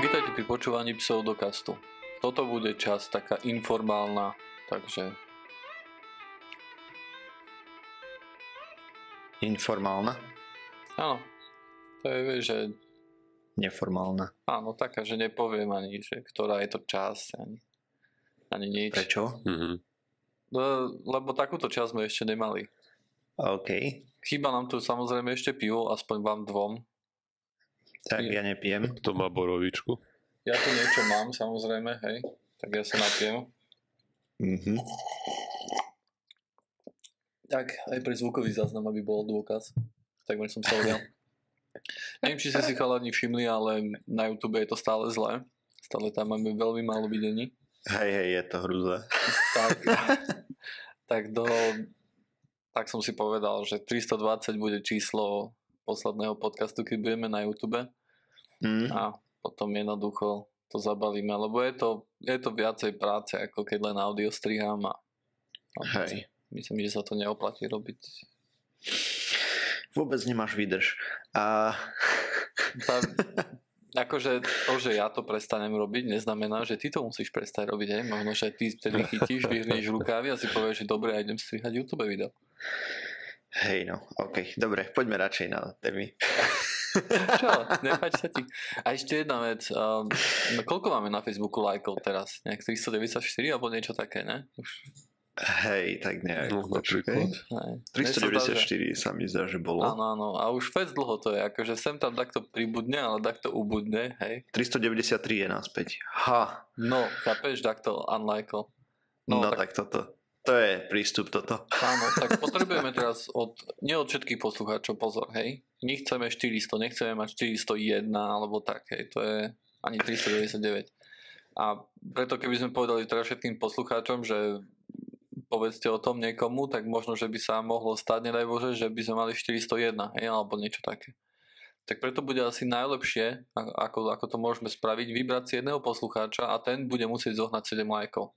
Vítajte pri počúvaní pseudokastu. Toto bude čas taká informálna, takže Informálna, áno. To je, vieš, že neformálna. áno, taká, že nepoviem ani, že ktorá je to časť, ani, ani nič. Prečo? Mhm. No, lebo takúto časť sme ešte nemali. OK, Chýba nám tu samozrejme ešte pivo, aspoň vám dvom. Tak ja nepijem. Kto má borovičku? Ja tu niečo mám, samozrejme, hej. Tak ja sa napijem. Mhm. Tak, aj pre zvukový záznam, aby bol dôkaz. Takmer som sa odial. Neviem, či ste si chalani všimli, ale na YouTube je to stále zlé. Stále tam máme veľmi málo videní. Hej, hej, je to hrúza. Tak, tak do... Tak som si povedal, že 320 bude číslo posledného podcastu, keď budeme na YouTube Mm. a potom jednoducho to zabalíme, lebo je to, je to viacej práce, ako keď len audio strihám a, a Hej. myslím, že sa to neoplatí robiť. Vôbec nemáš výdrž. A... Tá, akože to, že ja to prestanem robiť, neznamená, že ty to musíš prestať robiť. Hej? Možno, že ty vtedy chytíš, vyhrneš rukávy a si povieš, že dobre, ja idem strihať YouTube video. Hej, no, OK. Dobre, poďme radšej na témy. Čo? Nepáči sa ti? A ešte jedna vec. Um, no koľko máme na Facebooku lajkov teraz? Nejak 394 alebo niečo také, ne? Už, Hej, tak nejak. No, napríklad. ne. 394 sa mi zdá, že bolo. Áno, áno. A už fest dlho to je. Akože sem tam takto pribudne, ale takto ubudne, hej. 393 je naspäť. Ha, No, chápeš, takto unlikeol. no, No, no tak... tak toto. To je prístup toto. Áno, tak potrebujeme teraz od, nie od všetkých poslucháčov, pozor, hej. My chceme 400, nechceme mať 401 alebo tak, hej, to je ani 399. A preto keby sme povedali teraz všetkým poslucháčom, že povedzte o tom niekomu, tak možno, že by sa mohlo stať, nedaj Bože, že by sme mali 401, hej, alebo niečo také. Tak preto bude asi najlepšie, ako, ako to môžeme spraviť, vybrať si jedného poslucháča a ten bude musieť zohnať 7 lajkov.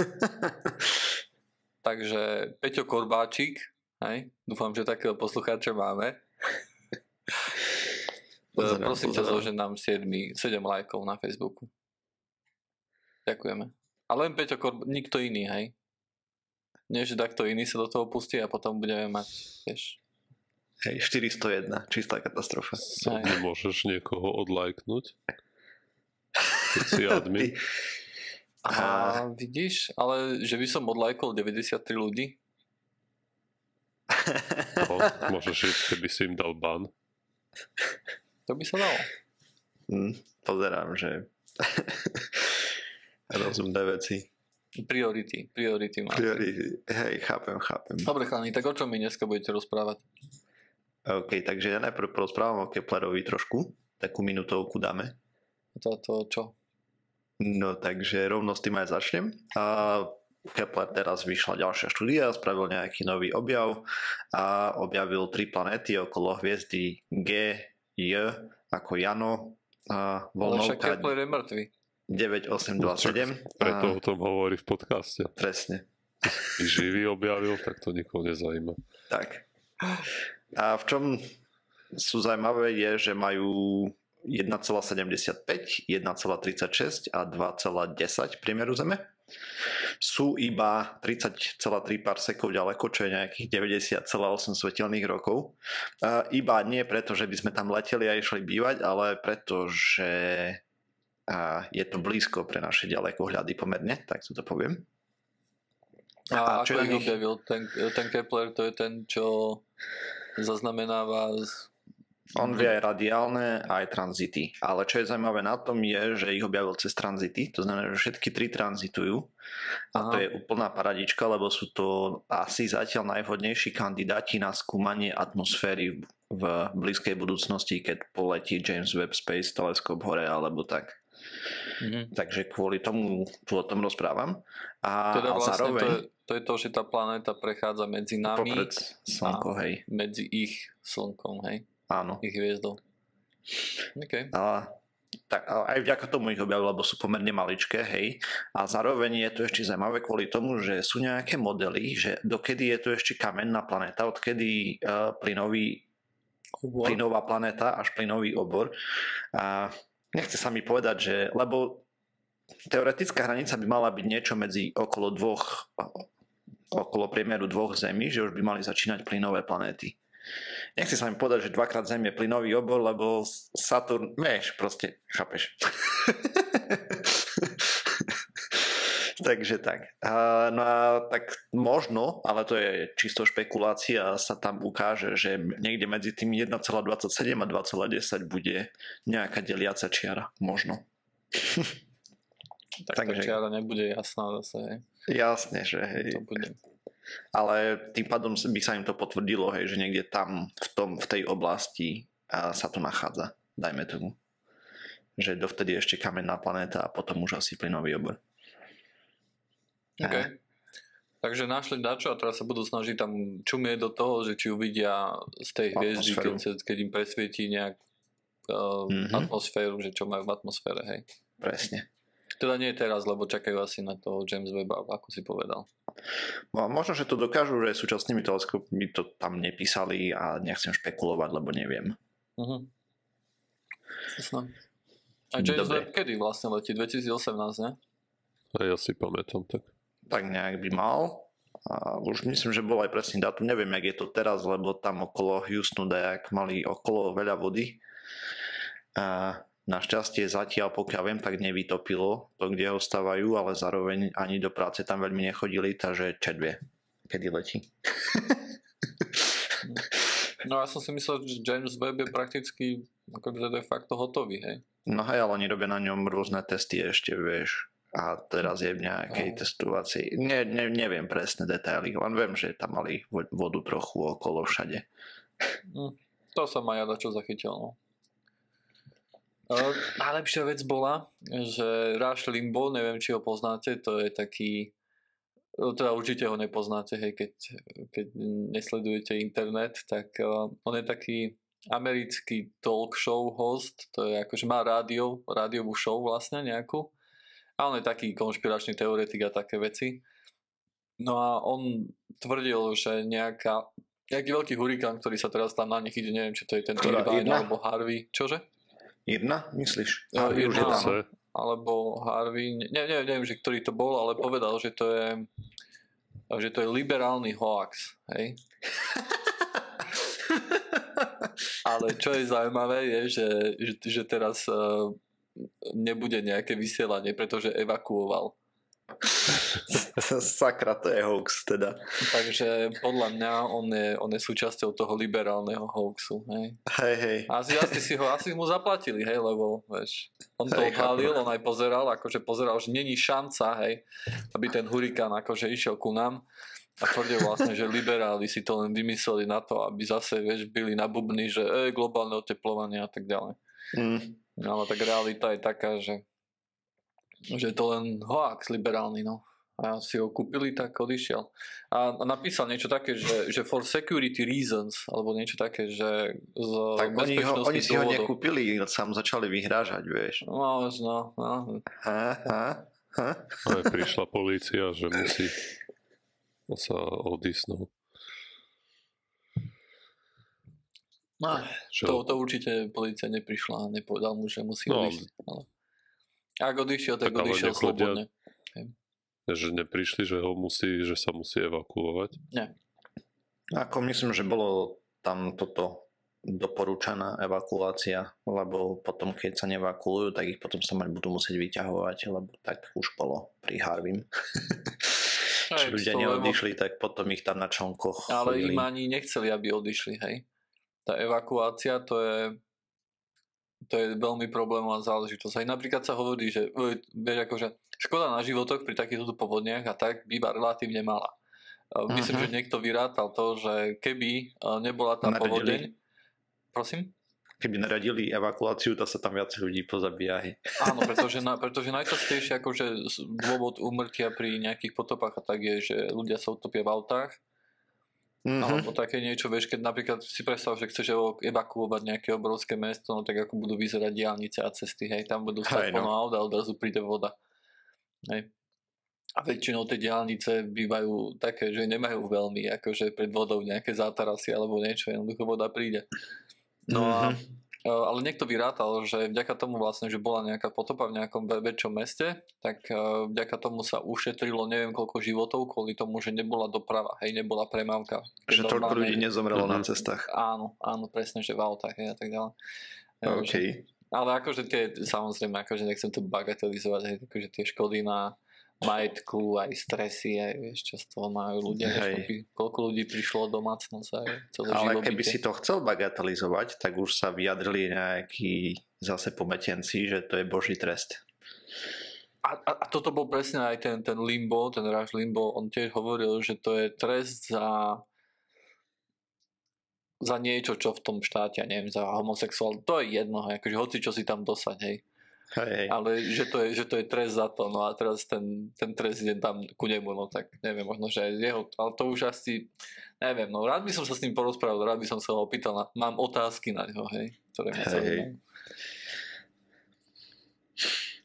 Takže Peťo Korbáčik, hej, dúfam, že takého poslucháča máme. Pozerám, Prosím ťa, pozerám. zložen nám 7, 7 lajkov na Facebooku. Ďakujeme. A len Peťo Korb... nikto iný, hej? Nie, že takto iný sa do toho pustí a potom budeme mať, vieš. Hej, 401, čistá katastrofa. Aj. nemôžeš niekoho odlajknúť? Keď si admin? A vidíš, ale že by som odlajkol 93 ľudí? No, môžeš ísť, keby si im dal ban. To by sa dalo. Hm, pozerám, že rozumné veci. Priority, priority má. Priority. Hej, chápem, chápem. Dobre, chlani, tak o čom mi dneska budete rozprávať? OK, takže ja najprv porozprávam o Keplerovi trošku. Takú minutovku dáme. Toto čo? No takže rovno s tým aj začnem. A Kepler teraz vyšla ďalšia štúdia, spravil nejaký nový objav a objavil tri planéty okolo hviezdy G, J ako Jano a Ale však voľnovka Kepler je mŕtvy. 9827. Preto A, o tom hovorí v podcaste. presne. Živý objavil, tak to nikoho nezaujíma. Tak. A v čom sú zaujímavé je, že majú 1,75, 1,36 a 2,10 priemeru Zeme. Sú iba 30,3 parsekov ďaleko, čo je nejakých 90,8 svetelných rokov. A iba nie preto, že by sme tam leteli a išli bývať, ale preto, že a je to blízko pre naše ďalekohľady pomerne, tak to poviem. A, A čo ako ich ich- objavil? Ten, ten Kepler to je ten, čo zaznamenáva z... On vie aj radiálne, aj tranzity. Ale čo je zaujímavé na tom je, že ich objavil cez tranzity. To znamená, že všetky tri tranzitujú. A to je úplná paradička, lebo sú to asi zatiaľ najvhodnejší kandidáti na skúmanie atmosféry v blízkej budúcnosti, keď poletí James Webb Space Telescope hore alebo tak. Mhm. Takže kvôli tomu tu o tom rozprávam. A, Teda a vlastne zároveň to, je, to je to, že tá planéta prechádza medzi nami, popred slnko, hej. medzi ich slnkom, hej? Áno. Ich hviezdou. OK. A, tak, aj vďaka tomu ich objavil, lebo sú pomerne maličké, hej. A zároveň je to ešte zaujímavé kvôli tomu, že sú nejaké modely, že dokedy je to ešte kamenná planéta, odkedy uh, plynový, Obor. plynová planéta až plynový obor. A nechce sa mi povedať, že, lebo teoretická hranica by mala byť niečo medzi okolo dvoch, okolo priemeru dvoch zemí, že už by mali začínať plynové planéty. Nechce sa mi povedať, že dvakrát Zem je plynový obor, lebo Saturn, vieš, proste, chápeš. Takže tak. A, no a tak možno, ale to je čisto špekulácia, sa tam ukáže, že niekde medzi tým 1,27 a 2,10 bude nejaká deliaca čiara. Možno. Tak Takže... tá čiara nebude jasná zase. Hej. Jasne, že hej. To bude ale tým pádom by sa im to potvrdilo, hej, že niekde tam v, tom, v tej oblasti a sa to nachádza, dajme tomu. Že dovtedy ešte kamenná planéta a potom už asi plynový obor. OK. A... Takže našli dačo a teraz sa budú snažiť tam čumieť do toho, že či uvidia z tej hviezdy, keď, keď im presvietí nejak uh, mm-hmm. atmosféru, že čo majú v atmosfére, hej. Presne. Teda nie teraz, lebo čakajú asi na toho James Webb, ako si povedal. No, možno, že to dokážu, že súčasnými teleskopmi to tam nepísali a nechcem špekulovať, lebo neviem. Uh-huh. Jasné. A James Dobre. Webb kedy vlastne letí? 2018, ne? A ja si pamätám tak. Tak nejak by mal. A už myslím, že bol aj presný dátum. Neviem, jak je to teraz, lebo tam okolo Houstonu dajak mali okolo veľa vody. A Našťastie zatiaľ, pokiaľ viem, tak nevytopilo to, kde ho stavajú, ale zároveň ani do práce tam veľmi nechodili, takže čet vie, kedy letí. no ja som si myslel, že James Webb je prakticky akože de facto hotový, hej? No hej, ale oni robia na ňom rôzne testy ešte, vieš. A teraz je v nejakej no. testovacej... Ne, ne, neviem presné detaily, len viem, že tam mali vodu trochu okolo všade. Hm, to som aj ja čo zachytil, no. Uh, najlepšia vec bola, že Rush Limbo, neviem či ho poznáte, to je taký, no, teda určite ho nepoznáte, hej, keď, keď nesledujete internet, tak uh, on je taký americký talk show host, to je akože má rádio, rádiovú show vlastne nejakú a on je taký konšpiračný teoretik a také veci. No a on tvrdil, že nejaká, nejaký veľký hurikán, ktorý sa teraz tam na nich ide, neviem, či to je ten Irvine alebo Harvey, čože? Jedna, myslíš? Ja, Harvey jedna, už alebo Harvey, ne, ne, neviem, že ktorý to bol, ale povedal, že to je že to je liberálny hoax, hej? ale čo je zaujímavé je, že, že, že teraz uh, nebude nejaké vysielanie, pretože evakuoval. Sakra, to je hoax teda. Takže podľa mňa on je, on je súčasťou toho liberálneho hoaxu. Hej, hej. hej. Asi, asi, si ho, asi mu zaplatili, hej, lebo vieš, on to odhalil, on aj pozeral, akože pozeral, že není šanca, hej, aby ten hurikán akože išiel ku nám a tvrdil vlastne, že liberáli si to len vymysleli na to, aby zase, vieš, byli na bubny, že e, globálne oteplovanie a tak ďalej. Mm. No ale tak realita je taká, že že je to len hoax liberálny, no. A si ho kúpili, tak odišiel. A napísal niečo také, že, že for security reasons, alebo niečo také, že z tak oni, ho, oni si ho nekúpili, sám začali vyhrážať, vieš. No, no, no. Ha, ha, ha. Ale prišla polícia, že musí sa odísť, no. No, to, to určite policia neprišla a nepovedal mu, že musí no, odísť. Ale... Ak odišiel, tak, tak odišiel slobodne. Že neprišli, že ho musí, že sa musí evakuovať? Nie. Ako myslím, že bolo tam toto doporúčaná evakuácia, lebo potom keď sa nevakuujú, tak ich potom sa mať budú musieť vyťahovať, lebo tak už bolo pri Harvim. Či ľudia neodišli, tak potom ich tam na čonkoch Ale chodili. im ani nechceli, aby odišli, hej. Tá evakuácia to je to je veľmi problémová záležitosť. Aj napríklad sa hovorí, že vieš, akože škoda na životoch pri takýchto povodniach a tak býva relatívne malá. Myslím, uh-huh. že niekto vyrátal to, že keby nebola tá Naradili. povodeň... Prosím? Keby naradili evakuáciu, to sa tam viac ľudí pozabíja. Áno, pretože, na, pretože najčastejšie akože dôvod úmrtia pri nejakých potopách a tak je, že ľudia sa utopia v autách Mm-hmm. Alebo také niečo, vieš, keď napríklad si predstav, že chceš evakuovať nejaké obrovské mesto, no tak ako budú vyzerať diálnice a cesty, hej, tam budú stať plno no. aut a odrazu príde voda. Hej. A väčšinou tie diálnice bývajú také, že nemajú veľmi akože pred vodou nejaké zátarasy alebo niečo, jednoducho voda príde. No mm-hmm. a ale niekto vyrátal, že vďaka tomu vlastne, že bola nejaká potopa v nejakom vä- väčšom meste, tak e, vďaka tomu sa ušetrilo neviem koľko životov kvôli tomu, že nebola doprava, hej, nebola premávka. Že Keď toľko normálne- ľudí nezomrelo na Mhm. cestách. Áno, áno, presne, že v autách hej, a tak ďalej. E, OK. že- Ale akože tie, samozrejme, akože nechcem to bagatelizovať, hej, akože tie škody na majetku, aj stresy, aj vieš, čo z toho majú ľudia, Hej. koľko, koľko ľudí prišlo o domácnosť aj celé Ale živobytie. keby si to chcel bagatelizovať, tak už sa vyjadrili nejakí zase pometenci, že to je boží trest. A, a, a toto bol presne aj ten, ten Limbo, ten Rush Limbo, on tiež hovoril, že to je trest za za niečo, čo v tom štáte, ja neviem, za homosexuál, to je jedno, akože hoci čo si tam dosať, hej. Hej, hej. Ale že to, je, že to je trest za to, no a teraz ten, ten trest ide tam ku nemu, no tak neviem, možno, že aj jeho, ale to už asi, neviem, no rád by som sa s ním porozprával, rád by som sa ho opýtal, na, mám otázky na ňo, hej, ktoré Hej, hej.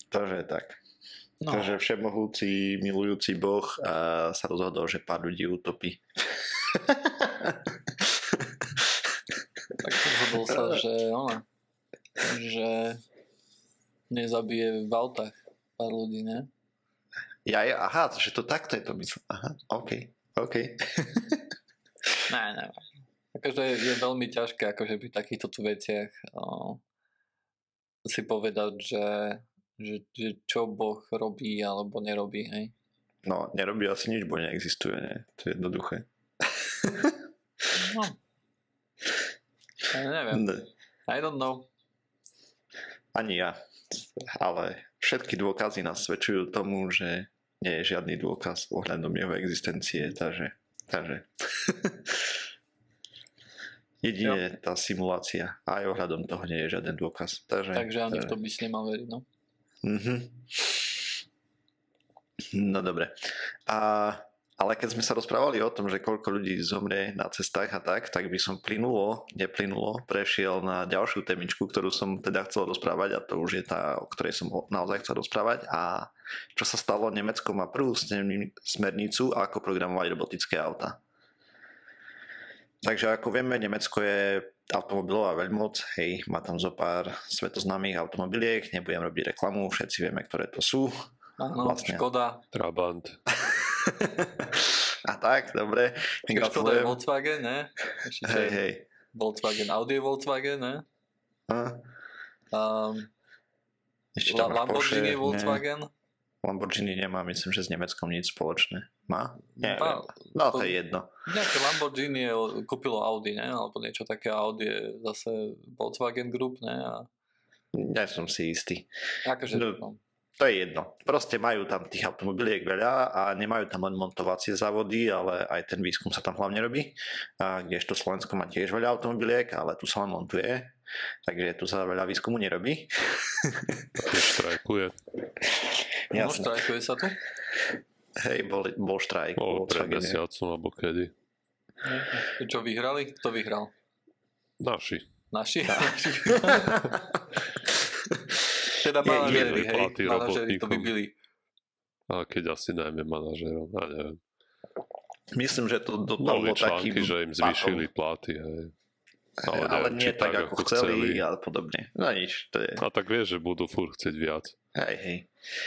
Takže tak. No, Takže všemohúci, milujúci Boh a sa rozhodol, že pár ľudí utopí. tak rozhodol sa, že ona, že nezabije v autách pár ľudí, ne? Ja, ja, aha, že to takto je to myslel. Aha, OK, OK. Ne, ne. Akože je, je veľmi ťažké akože pri takýchto tu veciach o, si povedať, že, že, že čo Boh robí alebo nerobí, hej. No, nerobí asi nič, bo neexistuje, nie? To je jednoduché. No. Ja neviem. Ne, I don't know. Ani ja. Ale všetky dôkazy nasvedčujú tomu, že nie je žiadny dôkaz ohľadom jeho existencie, takže... takže. Jedine tá simulácia. Aj ohľadom toho nie je žiaden dôkaz. Takže, Takže ani v to by si nemal veriť, no. Mhm. No dobre. A, ale keď sme sa rozprávali o tom, že koľko ľudí zomrie na cestách a tak, tak by som plynulo, neplynulo, prešiel na ďalšiu temičku, ktorú som teda chcel rozprávať a to už je tá, o ktorej som naozaj chcel rozprávať a čo sa stalo, Nemecko má prvú smerni- smernicu, ako programovať robotické auta. Takže ako vieme, Nemecko je automobilová veľmoc, hej, má tam zo pár svetoznámych automobiliek, nebudem robiť reklamu, všetci vieme, ktoré to sú. Áno, Vlastne. Škoda. Trabant. A tak, dobre, Škoda je. Volkswagen, ne? Ešte, Hej, hej. Volkswagen, Audi je Volkswagen, ne? A, Um, ešte La- tam máš Porsche, Lamborghini je ne? Volkswagen. Lamborghini nemá, myslím, že s Nemeckom nič spoločné. Má? Neviem. Má- No, to je jedno. Nejaké Lamborghini je, kúpilo Audi, ne? Alebo niečo také. Audi je zase Volkswagen Group, ne? A Nie som si istý. akože, No. To je jedno. Proste majú tam tých automobiliek veľa a nemajú tam len montovacie závody, ale aj ten výskum sa tam hlavne robí. A kdežto Slovensko má tiež veľa automobiliek, ale tu sa len montuje. Takže tu sa veľa výskumu nerobí. Štrajkuje. no, štrajkuje sa tu. Hej, bol, bol štrajk. O, vo pred mesiacom, alebo kedy. Čo vyhrali? Kto vyhral? Naši. Naši? Naši. teda Je- manažéri, hej. platy Manažéri to robotníkom. vybili. A keď asi najmä manažerom, ja neviem. Myslím, že to Boli dopadlo takým články, že im zvýšili platy, hej. Ale, neviem, nie tak, ako ako chceli, chceli. ale podobne. No nič, to je... A tak vieš, že budú furt chcieť viac. Hej, hej.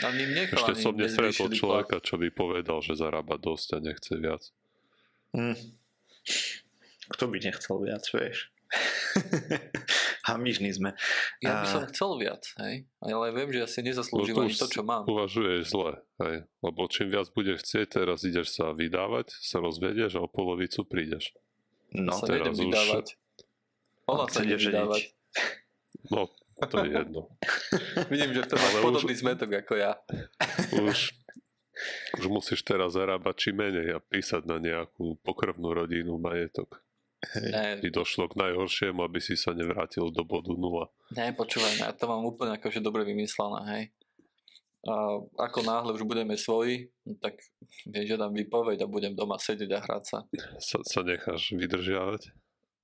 A ním nechal Ešte som nestretol človeka, čo by povedal, že zarába dosť a nechce viac. Hm. Kto by nechcel viac, vieš? Hamižní sme. Ja by som chcel viac, hej. Ale viem, že asi nezaslúžim No to ani už to, čo mám. Uvažuješ zle, hej. Lebo čím viac budeš chcieť, teraz ideš sa vydávať, sa rozvedieš a o polovicu prídeš. No, sa teraz už- vydávať. Ona On sa ide vydávať. No, to je jedno. Vidím, že to máš Ale už- podobný zmetok ako ja. Už, už musíš teraz zarábať či menej a písať na nejakú pokrvnú rodinu majetok. Ne, Ti došlo k najhoršiemu, aby si sa nevrátil do bodu nula. ne, počúvaj, ja to mám úplne akože dobre vymyslené, hej. A ako náhle už budeme svoji, no tak vieš, že dám výpoveď a budem doma sedieť a hrať sa. Sa, sa necháš vydržiavať.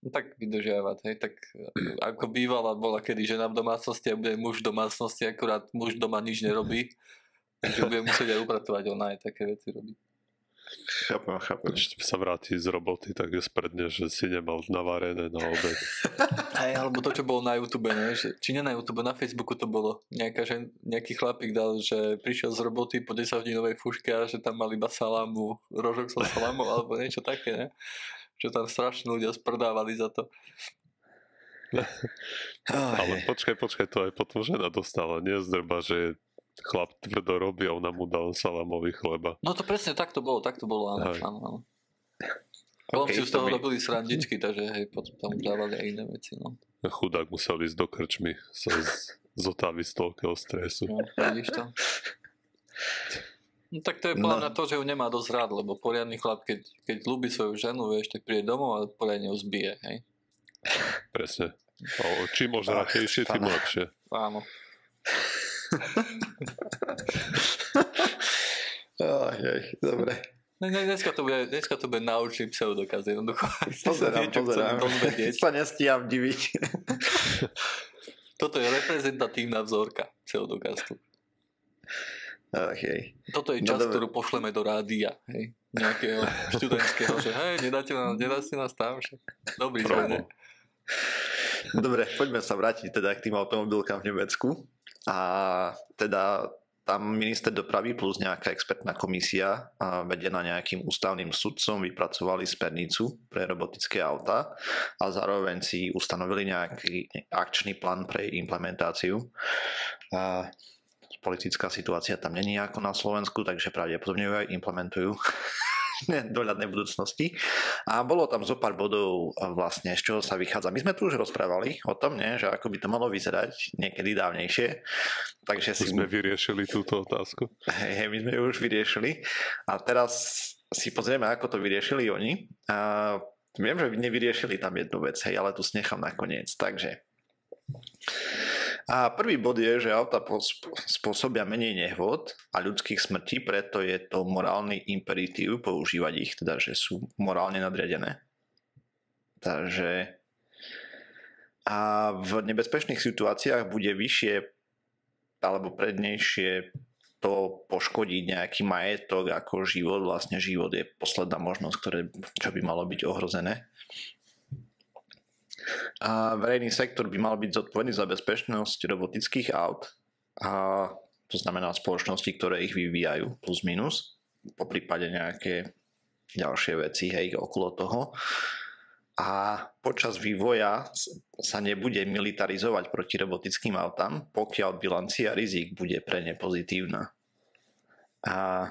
No tak vydržiavať, hej, tak e, ako bývala bola kedy žena v domácnosti a bude muž v domácnosti, akurát muž doma nič nerobí, takže bude musieť aj upratovať, ona aj také veci robí. Chápem, chápem. Keď sa vráti z roboty, tak je spredne, že si nemal navarené na obed. Aj, alebo to, čo bolo na YouTube, ne? Že, či nie na YouTube, na Facebooku to bolo. Nejaká, že, nejaký chlapík dal, že prišiel z roboty po 10 hodinovej fuške a že tam mal iba salámu, rožok so salámou, alebo niečo také, ne? Že tam strašne ľudia sprdávali za to. Ale počkaj, počkaj, to aj potom žena dostala. Nie zdrba, že chlap tvrdo robí a ona mu dal salamový chleba. No to presne tak to bolo, tak to bolo, áno, áno, áno. Okay, Okay, si z to toho mi- robili srandičky, takže hej, potom tam dávali aj iné veci, no. Chudák musel ísť do krčmy sa z, zotaviť z toľkého stresu. no vidíš to. No tak to je podľa No. to, že ju nemá dosť rád, lebo poriadny chlap, keď, keď ľúbi svoju ženu, vieš, tak príde domov a poriadne ju zbije, hej. Presne. A čím ožratejšie, tým lepšie. Áno. Aj, aj, dobre. Ne, ne, dneska, to bude, dneska to bude naučný pseudokaz, jednoducho. Pozerám, Niečo pozerám. Sa nestíham diviť. Toto je reprezentatívna vzorka pseudokastu. Hej. Toto je No čas, dobre. ktorú pošleme do rádia, hej. Nejakého študentského, že hej, nedáte nás, nedáte nás tam, že dobrý sme, ne? Dobre, poďme sa vrátiť teda k tým automobilkám v Nemecku. A teda tam minister dopravy plus nejaká expertná komisia vedená nejakým ústavným sudcom vypracovali smernicu pre robotické auta a zároveň si ustanovili nejaký akčný plán pre implementáciu. A politická situácia tam není ako na Slovensku, takže pravdepodobne ju aj implementujú dohľadnej budúcnosti. A bolo tam zo pár bodov a vlastne, z čoho sa vychádza. My sme tu už rozprávali o tom, nie, že ako by to malo vyzerať niekedy dávnejšie. Takže si Sme vyriešili túto otázku. Hej, my sme ju už vyriešili. A teraz si pozrieme, ako to vyriešili oni. A viem, že nevyriešili tam jednu vec, hej, ale tu snechám nakoniec. Takže a prvý bod je, že auta spôsobia menej nehôd a ľudských smrtí, preto je to morálny imperatív používať ich, teda že sú morálne nadriadené. Takže a v nebezpečných situáciách bude vyššie alebo prednejšie to poškodiť nejaký majetok ako život. Vlastne život je posledná možnosť, ktoré, čo by malo byť ohrozené. A verejný sektor by mal byť zodpovedný za bezpečnosť robotických aut. A to znamená spoločnosti, ktoré ich vyvíjajú plus minus. Po prípade nejaké ďalšie veci hej, okolo toho. A počas vývoja sa nebude militarizovať proti robotickým autám, pokiaľ bilancia rizik bude pre ne pozitívna. A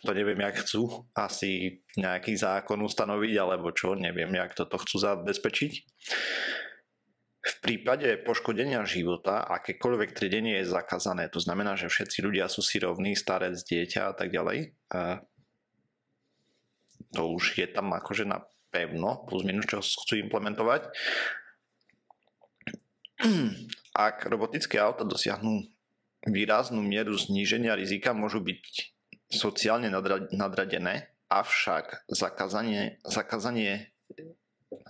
to neviem, jak chcú asi nejaký zákon ustanoviť, alebo čo, neviem, jak toto chcú zabezpečiť. V prípade poškodenia života akékoľvek triedenie je zakázané. To znamená, že všetci ľudia sú si rovní, starec, dieťa a tak ďalej. To už je tam akože na pevno, plus minus, čo chcú implementovať. Ak robotické auta dosiahnu výraznú mieru zníženia rizika, môžu byť sociálne nadra- nadradené, avšak zakázanie, zakázanie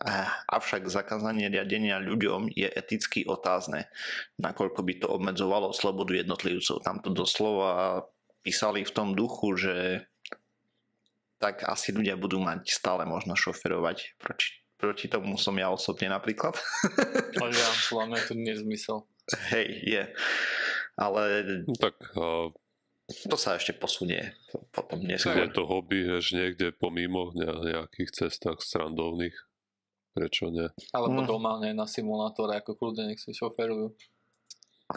eh, avšak zakázanie riadenia ľuďom je eticky otázne, nakoľko by to obmedzovalo slobodu jednotlivcov. Tam to doslova písali v tom duchu, že tak asi ľudia budú mať stále možnosť šoferovať. Proti, proti tomu som ja osobne napríklad. Ale ja, podľa mňa to nie je zmysel. Hej, je. Ale No tak a to sa ešte posunie potom je neskôr. to hobby, vieš, niekde pomimo ne- nejakých cestách strandovných. Prečo nie? Alebo Mm. doma, ne, na simulátore, ako kľudne nech si šoferujú.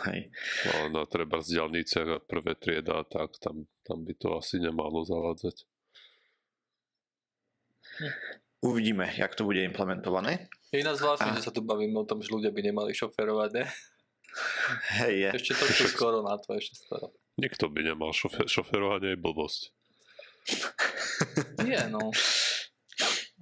Hej. No, na treba z diálnice prvé trieda, tak tam, tam by to asi nemalo zavádzať. Uvidíme, jak to bude implementované. Je iná zvláštne, A- že sa tu bavíme o tom, že ľudia by nemali šoferovať, ne? Hej, je. Ešte trošku skoro na to, ešte skoro. Nikto by nemal šofe- šoferovanie je blbosť. Nie, no.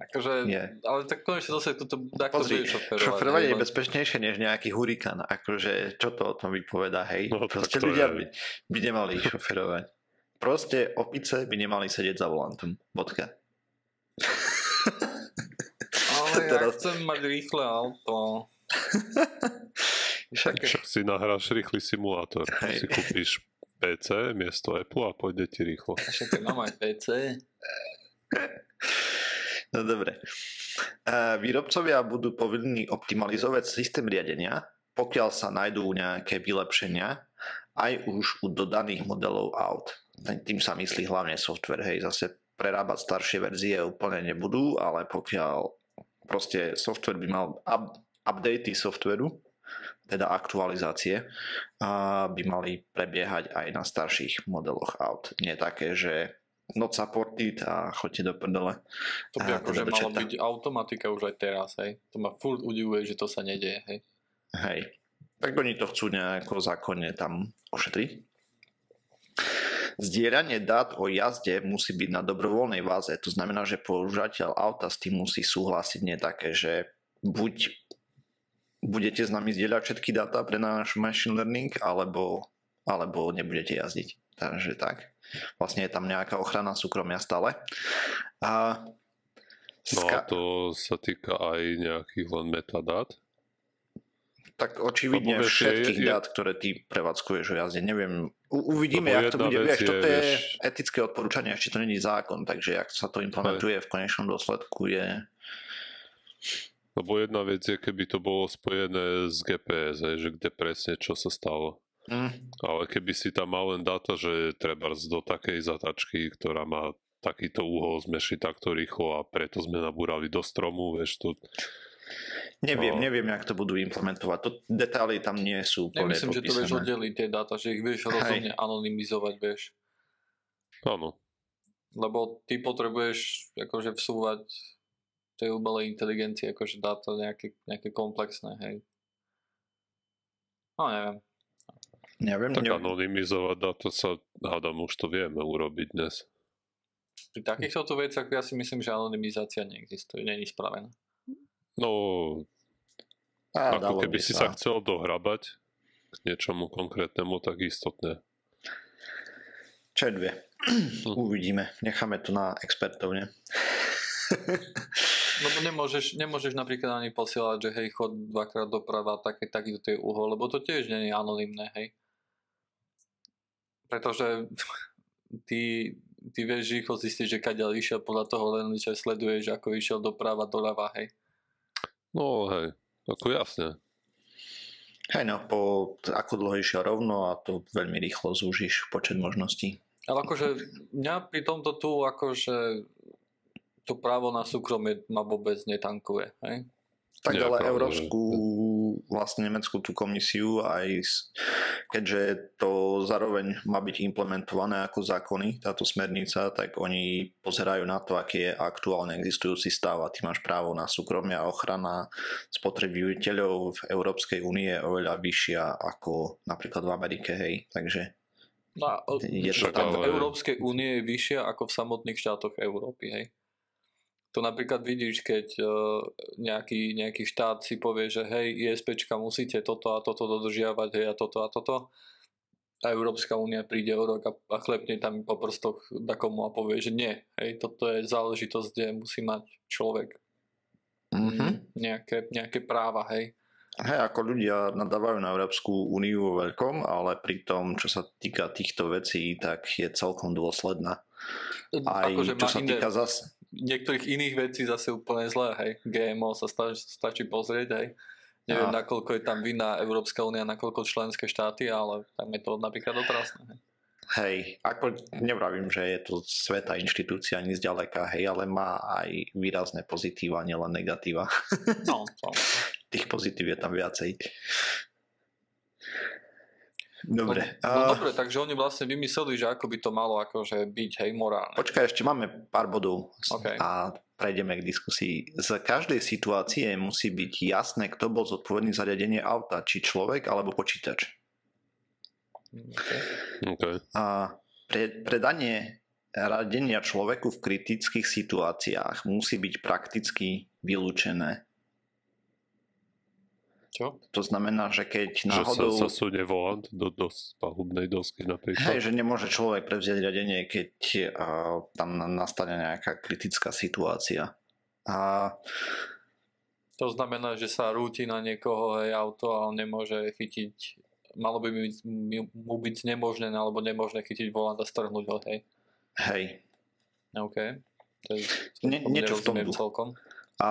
Akože, Nie. ale tak konečne zase toto takto Pozri, bude šoferovať. šoferovanie je bezpečnejšie než nejaký hurikán. Akože, čo to o tom vypoveda, hej? No, Proste to ľudia je- by, by nemali šoferovať. Proste opice by nemali sedieť za volantom. Bodka. Ale ja Teraz- chcem mať rýchle auto. Však, Však si nahráš rýchly simulátor. Hej. Si kúpiš PC miesto Apple a pôjde ti rýchlo. Však mám aj PC. No dobre. Uh, výrobcovia budú povinní optimalizovať systém riadenia, pokiaľ sa nájdú nejaké vylepšenia, aj už u dodaných modelov aut. Tým sa myslí hlavne software, hej, zase prerábať staršie verzie úplne nebudú, ale pokiaľ proste software by mal up, updaty softwareu, teda aktualizácie, a by mali prebiehať aj na starších modeloch aut. Nie také, že not supported a chodte do prdele. To by akože teda malo byť automatika už aj teraz, hej. To ma furt udivuje, že to sa nedieje, hej. Hej. Tak oni to chcú nejako zákonne tam ošetriť. Zdieranie dát o jazde musí byť na dobrovoľnej váze. To znamená, že používateľ auta s tým musí súhlasiť nie také, že buď budete s nami zdieľať všetky dáta pre náš machine learning, alebo, alebo nebudete jazdiť. Takže tak. Vlastne je tam nejaká ochrana súkromia stále. A No a to sa týka aj nejakých len metadát? Tak očividne všetkých je, dát, ktoré ty prevádzkuješ o jazde. Neviem, u, uvidíme, jak to bude. Vieš, toto je vieš... etické odporúčanie, ešte to není zákon, takže ak sa to implementuje v konečnom dôsledku je lebo jedna vec je, keby to bolo spojené s GPS, aj, že kde presne čo sa stalo. Mm. Ale keby si tam mal len dáta, že treba do takej zatačky, ktorá má takýto úhol, sme šli takto rýchlo a preto sme nabúrali do stromu, vieš to... Neviem, no. neviem, jak to budú implementovať. To, detaily tam nie sú úplne Nemyslím, popísané. že to vieš oddeliť tie dáta, že ich vieš rozhodne anonymizovať, vieš. Áno. Lebo ty potrebuješ akože vsúvať tej umelej inteligencie, akože dáta nejaké, nejaké komplexné, hej. No neviem. Neviem, tak neviem. anonymizovať dáta sa, hádam, už to vieme urobiť dnes. Pri takýchto tu veciach ja si myslím, že anonymizácia neexistuje, není spravená. No, a, ako keby si sa. sa chcel dohrabať k niečomu konkrétnemu, tak istotne. Čo dve. Uvidíme. Necháme to na expertovne. Lebo nemôžeš, nemôžeš napríklad ani posielať, že hej, chod dvakrát doprava, také, takýto je uhol, lebo to tiež nie je anonimné, hej. Pretože ty, ty vieš rýchlo zistiť, že kadeľ išiel podľa toho len, že sleduješ, ako išiel doprava, doľava, hej. No hej, ako jasne. Hej no, po, ako dlho išiel rovno a to veľmi rýchlo zúžiš počet možností. Ale akože mňa pri tomto tu akože to právo na súkromie ma vôbec netankuje. Hej? Tak ale Európsku, vlastne Nemeckú tú komisiu, aj keďže to zároveň má byť implementované ako zákony, táto smernica, tak oni pozerajú na to, aký je aktuálne existujúci stav a ty máš právo na súkromie a ochrana spotrebiteľov v Európskej únie je oveľa vyššia ako napríklad v Amerike, hej. Takže No, je to tam v Európskej únie je vyššia ako v samotných štátoch Európy, hej? To napríklad vidíš, keď uh, nejaký, nejaký štát si povie, že hej, ISPčka musíte toto a toto dodržiavať, hej, a toto a toto. A Európska únia príde o rok a, a chlepne tam po prstoch takomu a povie, že nie, hej, toto je záležitosť, kde musí mať človek mm-hmm. nejaké, nejaké práva, hej. Hej, ako ľudia nadávajú na Európsku úniu vo veľkom, ale pri tom, čo sa týka týchto vecí, tak je celkom dôsledná. Aj akože čo sa iné, týka zase niektorých iných vecí zase úplne zlé, hej. GMO sa stačí, stačí pozrieť, hej. Neviem, a... nakoľko je tam vinná Európska únia, nakoľko členské štáty, ale tam je to napríklad otrasné. Hej. Hej, ako nevravím, že je to sveta inštitúcia ani zďaleka, hej, ale má aj výrazné pozitíva, nielen negatíva. No, to. Tých pozitív je tam viacej. Dobre. No, no dobre, takže oni vlastne vymysleli, že ako by to malo akože byť, hej, morálne. Počkaj, ešte máme pár bodov okay. a prejdeme k diskusii. Z každej situácie musí byť jasné, kto bol zodpovedný za riadenie auta, či človek alebo počítač. Okay. Okay. A pre, predanie radenia človeku v kritických situáciách musí byť prakticky vylúčené čo? To znamená, že keď náhodou... Že sa sunie volant do, do palubnej dosky napríklad. Hej, že nemôže človek prevziať riadenie, keď uh, tam nastane nejaká kritická situácia. A... To znamená, že sa rúti na niekoho hej, auto a on nemôže chytiť malo by mu byť nemožné alebo nemožné chytiť volant a strhnúť ho, hej. Hej. OK. To je, Nie- niečo v tom duchu. celkom. A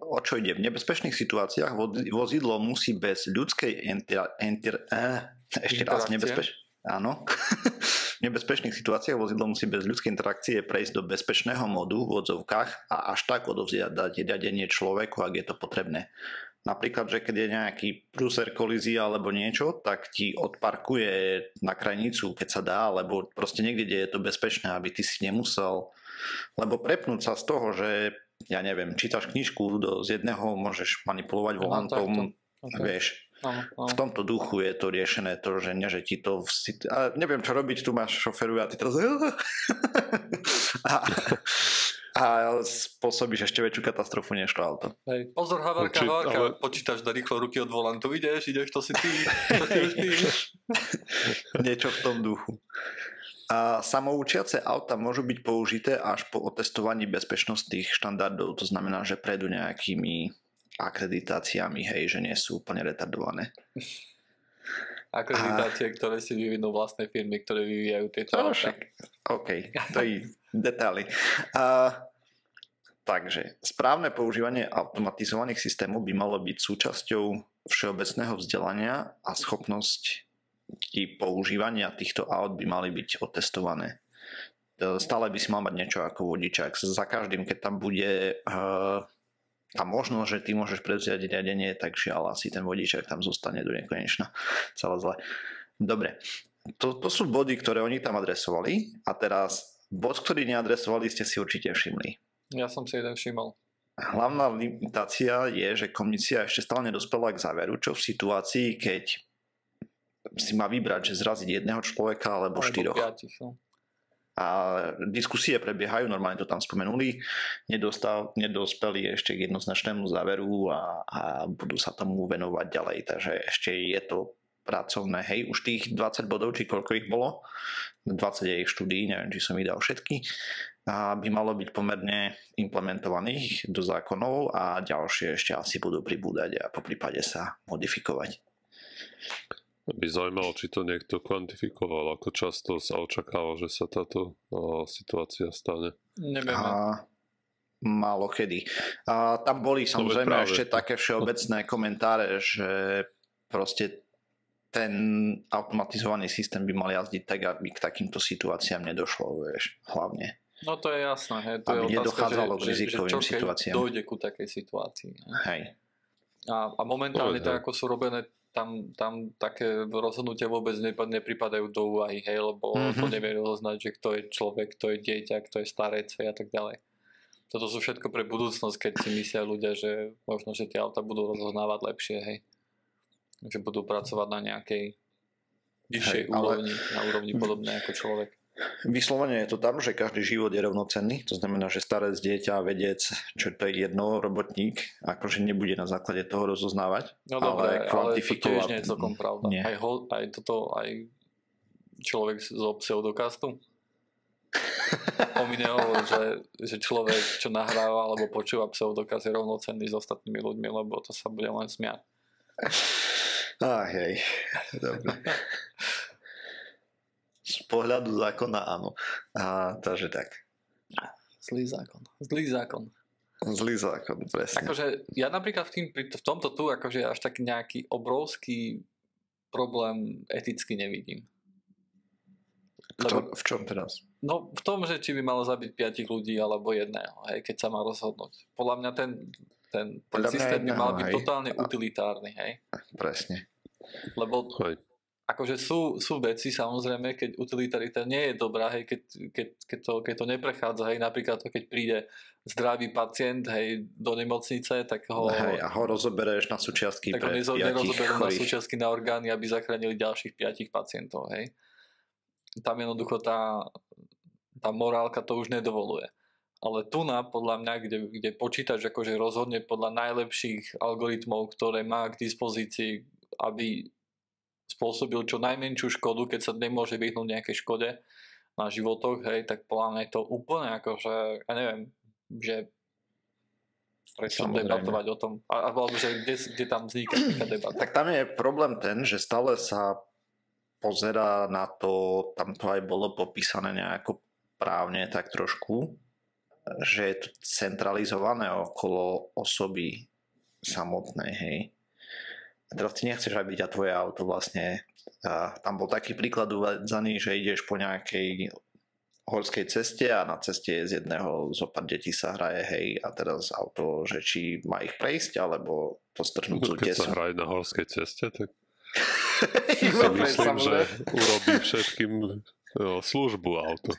o čo ide? V nebezpečných situáciách vozi- vozidlo musí bez ľudskej enter, enter, eh, ešte raz nebezpeč... Áno. v nebezpečných situáciách vozidlo musí bez ľudskej interakcie prejsť do bezpečného modu v odzovkách a až tak odovzdať riadenie človeku, ak je to potrebné. Napríklad, že keď je nejaký prúser, kolízia alebo niečo, tak ti odparkuje na krajnicu, keď sa dá, alebo proste niekde, kde je to bezpečné, aby ty si nemusel. Lebo prepnúť sa z toho, že ja neviem, čítaš knižku, do, z jedného môžeš manipulovať Aha, volantom, takto. OK. vieš. Áno, áno. V tomto duchu je to riešené, to, že nie, že ti to... A neviem, čo robiť, tu máš šoferu a ty teraz... a, a spôsobíš ešte väčšiu katastrofu než to auto. Hej. Pozor, havarka, Určite, havarka. ale- Počítaš na rýchlo ruky od volantu. Ideš, ideš, to si ty. To si už ty. Niečo v tom duchu. A samoučiace auta môžu byť použité až po otestovaní bezpečnostných štandardov, to znamená, že prejdú nejakými akreditáciami, hej, že nie sú úplne retardované. Akreditácie, ktoré si vyvinú vlastné firmy, ktoré vyvíjajú tieto No, auta. však, OK, to je detaily. A, takže správne používanie automatizovaných systémov by malo byť súčasťou všeobecného vzdelania a schopnosť používania týchto aut by mali byť otestované. E, Stále by si mal mať niečo ako vodičák. Za každým, keď tam bude uh, tá možnosť, že ty môžeš prevziať riadenie, tak žiaľ asi ten vodičák tam zostane do nekonečna. Celé zle. Dobre, to, to sú body, ktoré oni tam adresovali a teraz bod, ktorý neadresovali, ste si určite všimli. Ja som si jeden všimol. Hlavná limitácia je, že komisia ešte stále nedospela k záveru, čo v situácii, keď si má vybrať, že zraziť jedného človeka alebo, Alebo štyroch. piatich, no. A diskusie prebiehajú, normálne to tam spomenuli, nedostal, nedospeli ešte k jednoznačnému záveru a, a budú sa tomu venovať ďalej, takže ešte je to pracovné, hej, už tých 20 bodov, či koľko ich bolo, 20 je ich štúdií, neviem, či som ich dal všetky, a by malo byť pomerne implementovaných do zákonov a ďalšie ešte asi budú pribúdať a po prípade sa modifikovať. By zaujímalo, či to niekto kvantifikoval, ako často sa očakáva, že sa táto o, situácia stane. Nevieme. A málo kedy. A tam boli samozrejme práve. ešte také všeobecné komentáre, že proste ten automatizovaný systém by mal jazdiť tak, aby k takýmto situáciám nedošlo, vieš, hlavne. No to je jasné. Hej. To Aby je otázka, nedochádzalo že, k že, že rizikovým čo keď situáciám. dojde ku takej situácii. ne? Hej. A, a momentálne Povedz, tak, ako sú robené, tam, tam také rozhodnutia vôbec nepripadajú do úvahy, hej, lebo mm-hmm. to nevie rozoznať, že kto je človek, kto je dieťa, kto je starec a tak ďalej. Toto sú všetko pre budúcnosť, keď si myslia ľudia, že možno, že tie auta budú rozoznávať lepšie, hej. Že budú pracovať na nejakej vyššej Hej, ale- úrovni, na úrovni podobnej ako človek. Vyslovene je to tam, že každý život je rovnocenný, to znamená, že starec, dieťa, vedec, čo to je jedno, robotník, akože nebude na základe toho rozoznávať. No ale dobre, ale, to kvantifikovať- tiež nie je celkom pravda. Nie. Aj, ho, aj toto, aj človek zo pseudokastu. O mi nehovor, že, že človek, čo nahráva alebo počúva pseudokaz je rovnocenný s ostatnými ľuďmi, lebo to sa bude len smiať. Ach, hej. Dobre. Z pohľadu zákona áno. A, takže tak. Zlý zákon. Zlý zákon. Zlý zákon, presne. Akože ja napríklad v, tým, v tomto tu akože až tak nejaký obrovský problém eticky nevidím. Kto, v čom teraz? No v tom, že či by malo zabiť piatich ľudí alebo jedného, hej, keď sa má rozhodnúť. Podľa mňa ten, ten, ten Podľa systém by mal byť hej. totálne utilitárny, hej. Presne. Lebo. Akože sú, sú veci samozrejme, keď utilitarita nie je dobrá, hej, keď, keď, keď, to, keď to neprechádza, hej, napríklad to, keď príde zdravý pacient, hej, do nemocnice, tak ho, Hej, a ho rozobereš na súčiastky tak ho pre nezo- nerozoberú na súčiastky na orgány, aby zachránili ďalších piatich pacientov, hej. Tam jednoducho tá, tá morálka to už nedovoluje. Ale tu na, podľa mňa, kde, kde počítač akože rozhodne podľa najlepších algoritmov, ktoré má k dispozícii, aby spôsobil čo najmenšiu škodu, keď sa nemôže vyhnúť nejakej škode na životoch, hej, tak podľa mňa je to úplne akože, ja neviem, že prečo debatovať o tom, alebo že kde, kde tam vzniká taká debata. Tak tam je problém ten, že stále sa pozerá na to, tam to aj bolo popísané nejako právne tak trošku, že je to centralizované okolo osoby samotnej, hej. A teraz ty nechceš, aby ťa tvoje auto vlastne... A tam bol taký príklad uvádzaný, že ideš po nejakej horskej ceste a na ceste je z jedného zo pár detí sa hraje, hej, a teraz auto, že či má ich prejsť, alebo to strhnúť no, Keď sa hraje na horskej ceste, tak si myslím, že urobí všetkým jo, službu auto.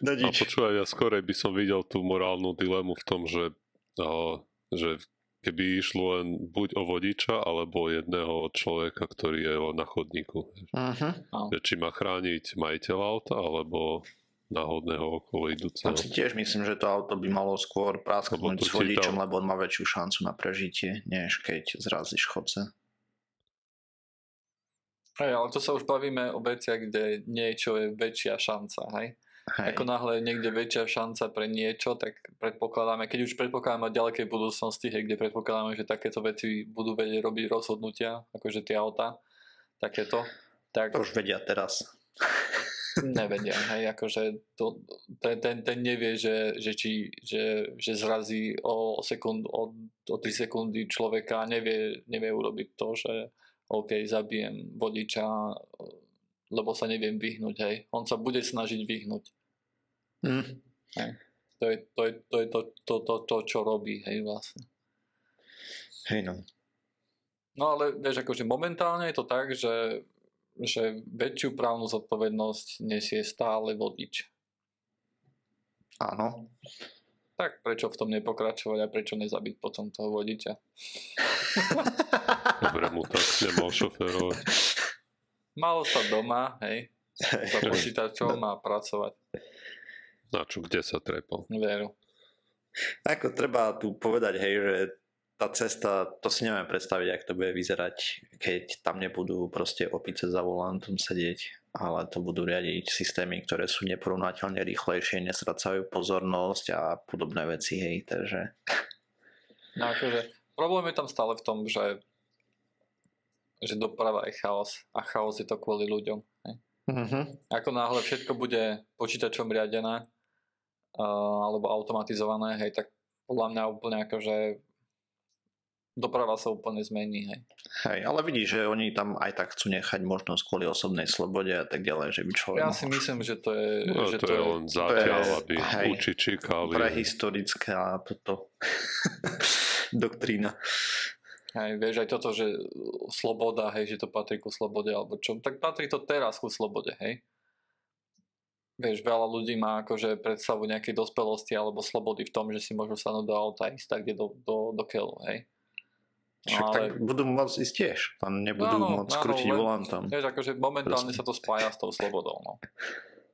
no A počúvaj, ja skorej by som videl tú morálnu dilemu v tom, že, o, že keby išlo len buď o vodiča, alebo jedného človeka, ktorý je len na chodníku. Uh-huh. Že či má chrániť majiteľ auta, alebo náhodného okolo idúceho. Tam si tiež myslím, že to auto by malo skôr prásknuť s vodičom, tam... lebo on má väčšiu šancu na prežitie, než keď zrazíš chodce. Hej, ale to sa už bavíme o veciach, kde niečo je väčšia šanca, hej? Hej. Ako náhle niekde väčšia šanca pre niečo, tak predpokladáme, keď už predpokladáme ďalekej budúcnosti, hej, kde predpokladáme, že takéto veci budú vedieť robiť rozhodnutia, akože tie auta, takéto. Tak... To už vedia teraz. Nevedia, hej, akože to, ten, ten, ten nevie, že, že, či, že, že zrazí o, sekund, o, o 3 sekundy človeka, nevie, nevie urobiť to, že OK, zabijem vodiča, lebo sa neviem vyhnúť, hej. On sa bude snažiť vyhnúť. Mm. Hej. To, je, to, je, to je to, to, to, to, čo robí, hej, vlastne. Hej, no. No ale vieš, akože momentálne je to tak, že, že väčšiu právnu zodpovednosť nesie stále vodič. Áno. Tak prečo v tom nepokračovať a prečo nezabiť potom toho vodiča? Dobre mu tak nemal šoferovať. Malo sa doma, hej, za počítačom a pracovať. Na čo, kde sa trepol? Veru. Ako treba tu povedať, hej, že tá cesta, to si neviem predstaviť, ak to bude vyzerať, keď tam nebudú proste opice za volantom sedieť ale to budú riadiť systémy, ktoré sú neporovnateľne rýchlejšie, nestracajú pozornosť a podobné veci, hej, takže... No akože, problém je tam stále v tom, že že doprava je chaos a chaos je to kvôli ľuďom. Hej. Uh-huh. Ako náhle všetko bude počítačom riadené uh, alebo automatizované, hej, tak podľa mňa úplne akože doprava sa úplne zmení. Hej. hej, ale vidíš, že oni tam aj tak chcú nechať možnosť kvôli osobnej slobode a tak ďalej, že by človek Ja si mohol... myslím, že to je... No, že to, to je len zatiaľ, aby hej, čikali. Prehistorická toto doktrína. Hej, vieš aj toto, že sloboda, hej, že to patrí ku slobode, alebo čo, tak patrí to teraz ku slobode, hej. Vieš, veľa ľudí má akože predstavu nejakej dospelosti alebo slobody v tom, že si môžu sadnúť do auta a ísť tak, kde do, do, do keľu, hej. Však ale... tak budú môcť ísť tiež. Tam nebudú no, môcť krútiť volantom. Vieš, akože momentálne Proste. sa to spája s tou slobodou. No.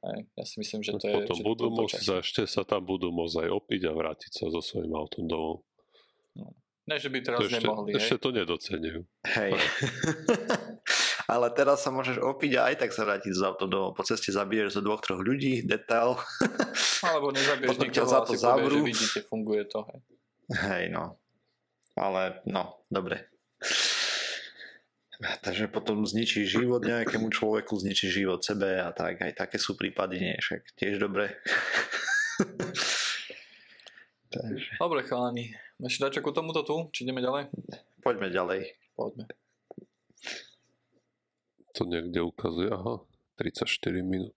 Hej, ja si myslím, že to je... Potom že budú môcť, za ešte sa tam budú môcť aj opiť a vrátiť sa so svojím autom domov. No. Ne, že by teraz to ešte, nemohli. Ešte hej? to nedocenujú. Hej. Ale teraz sa môžeš opiť a aj tak sa vrátiť z autom domov. Po ceste zabiješ zo dvoch, troch ľudí, detail. Alebo nezabiješ nikoho za to povie, že vidíte, funguje to. Hej. hej, no. Ale no, dobre. Takže potom zničí život nejakému človeku, zničí život sebe a tak. Aj také sú prípady, nie? Však tiež dobre. Takže. Dobre, chalani. Ešte dačo ku tomuto tu? Či ideme ďalej? Poďme ďalej. Poďme. To niekde ukazuje, aha, 34 minút.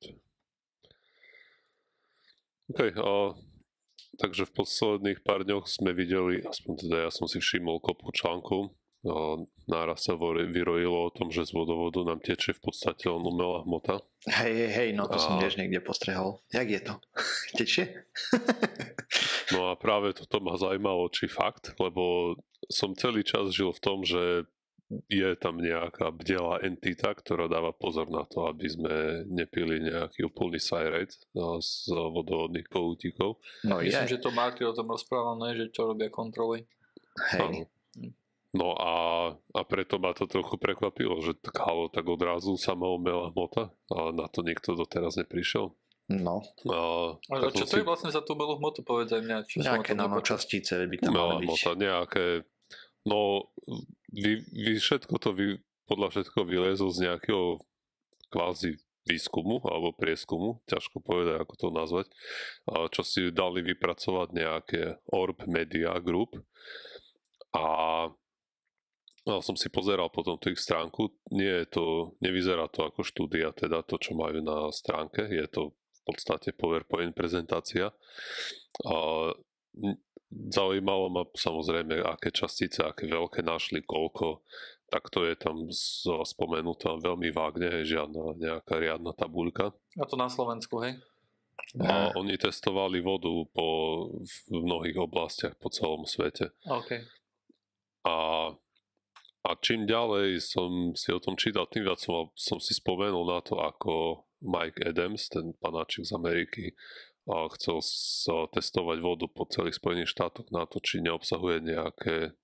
OK, a Takže v posledných pár dňoch sme videli, aspoň teda ja som si všimol kopu článkov, náraz sa vyrojilo o tom, že z vodovodu nám tečie v podstate len umelá hmota. Hej, hej, hej, no to a... som tiež niekde postrehol. Jak je to? tečie? no a práve toto ma zaujímalo, či fakt, lebo som celý čas žil v tom, že je tam nejaká bdelá entita, ktorá dáva pozor na to, aby sme nepili nejaký úplný sajrejt no, z vodovodných kohútikov. No Myslím, je. že to Marty o tom rozprával, ne? že čo robia kontroly. Hej. No a, a preto ma to trochu prekvapilo, že tak halo, tak odrazu sama umelá hmota a na to nikto doteraz neprišiel. No. A, a čo to si... je vlastne za tú umelú hmotu, povedz aj mňa. Čo nejaké nanočastice by tam mali byť. Hmota, nejaké, no vy, vy všetko to vy, podľa všetko vylezlo z nejakého kvázi výskumu alebo prieskumu, ťažko povedať, ako to nazvať, čo si dali vypracovať nejaké Orb Media Group a No, som si pozeral potom tú ich stránku, nie je to, nevyzerá to ako štúdia, teda to, čo majú na stránke, je to podstate PowerPoint prezentácia. A zaujímalo ma samozrejme, aké častice, aké veľké našli, koľko, tak to je tam spomenuté veľmi vágne, žiadna nejaká riadna tabuľka. A to na Slovensku, hej? A oni testovali vodu po, v mnohých oblastiach po celom svete. Okay. A a čím ďalej som si o tom čítal, tým viac som, som si spomenul na to, ako Mike Adams, ten panáčik z Ameriky, a chcel sa testovať vodu po celých Spojených štátoch na to, či neobsahuje nejaké,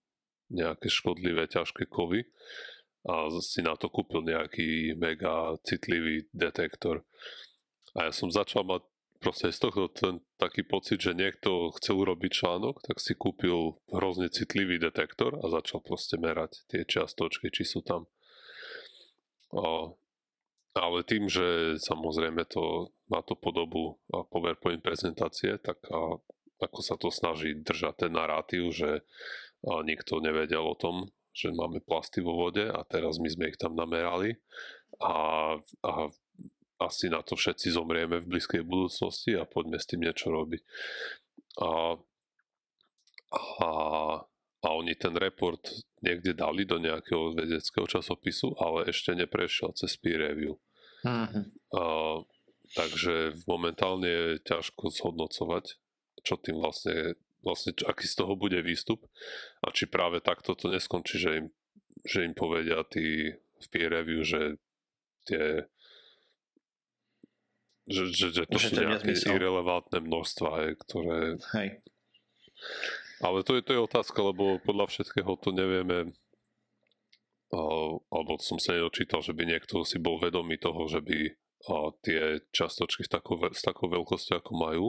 nejaké škodlivé ťažké kovy a si na to kúpil nejaký mega citlivý detektor. A ja som začal mať proste z tohto ten taký pocit, že niekto chcel urobiť článok, tak si kúpil hrozne citlivý detektor a začal proste merať tie čiastočky, či sú tam. A, ale tým, že samozrejme to má to podobu PowerPoint prezentácie, tak a, ako sa to snaží držať ten narratív, že a nikto nevedel o tom, že máme plasty vo vode a teraz my sme ich tam namerali a, a asi na to všetci zomrieme v blízkej budúcnosti a poďme s tým niečo robiť. A, a, a oni ten report niekde dali do nejakého vedeckého časopisu, ale ešte neprešiel cez peer review. Mm-hmm. A, takže momentálne je ťažko zhodnocovať, čo tým vlastne, vlastne aký z toho bude výstup a či práve takto to neskončí, že im, že im povedia tí v peer review, že tie že, že, že to že sú to nejaké nezmysel. irrelevantné množstva, hej, ktoré... Hej. Ale to je, to je otázka, lebo podľa všetkého to nevieme alebo som sa nedočítal, že by niekto si bol vedomý toho, že by tie častočky s takou, s takou veľkosťou, ako majú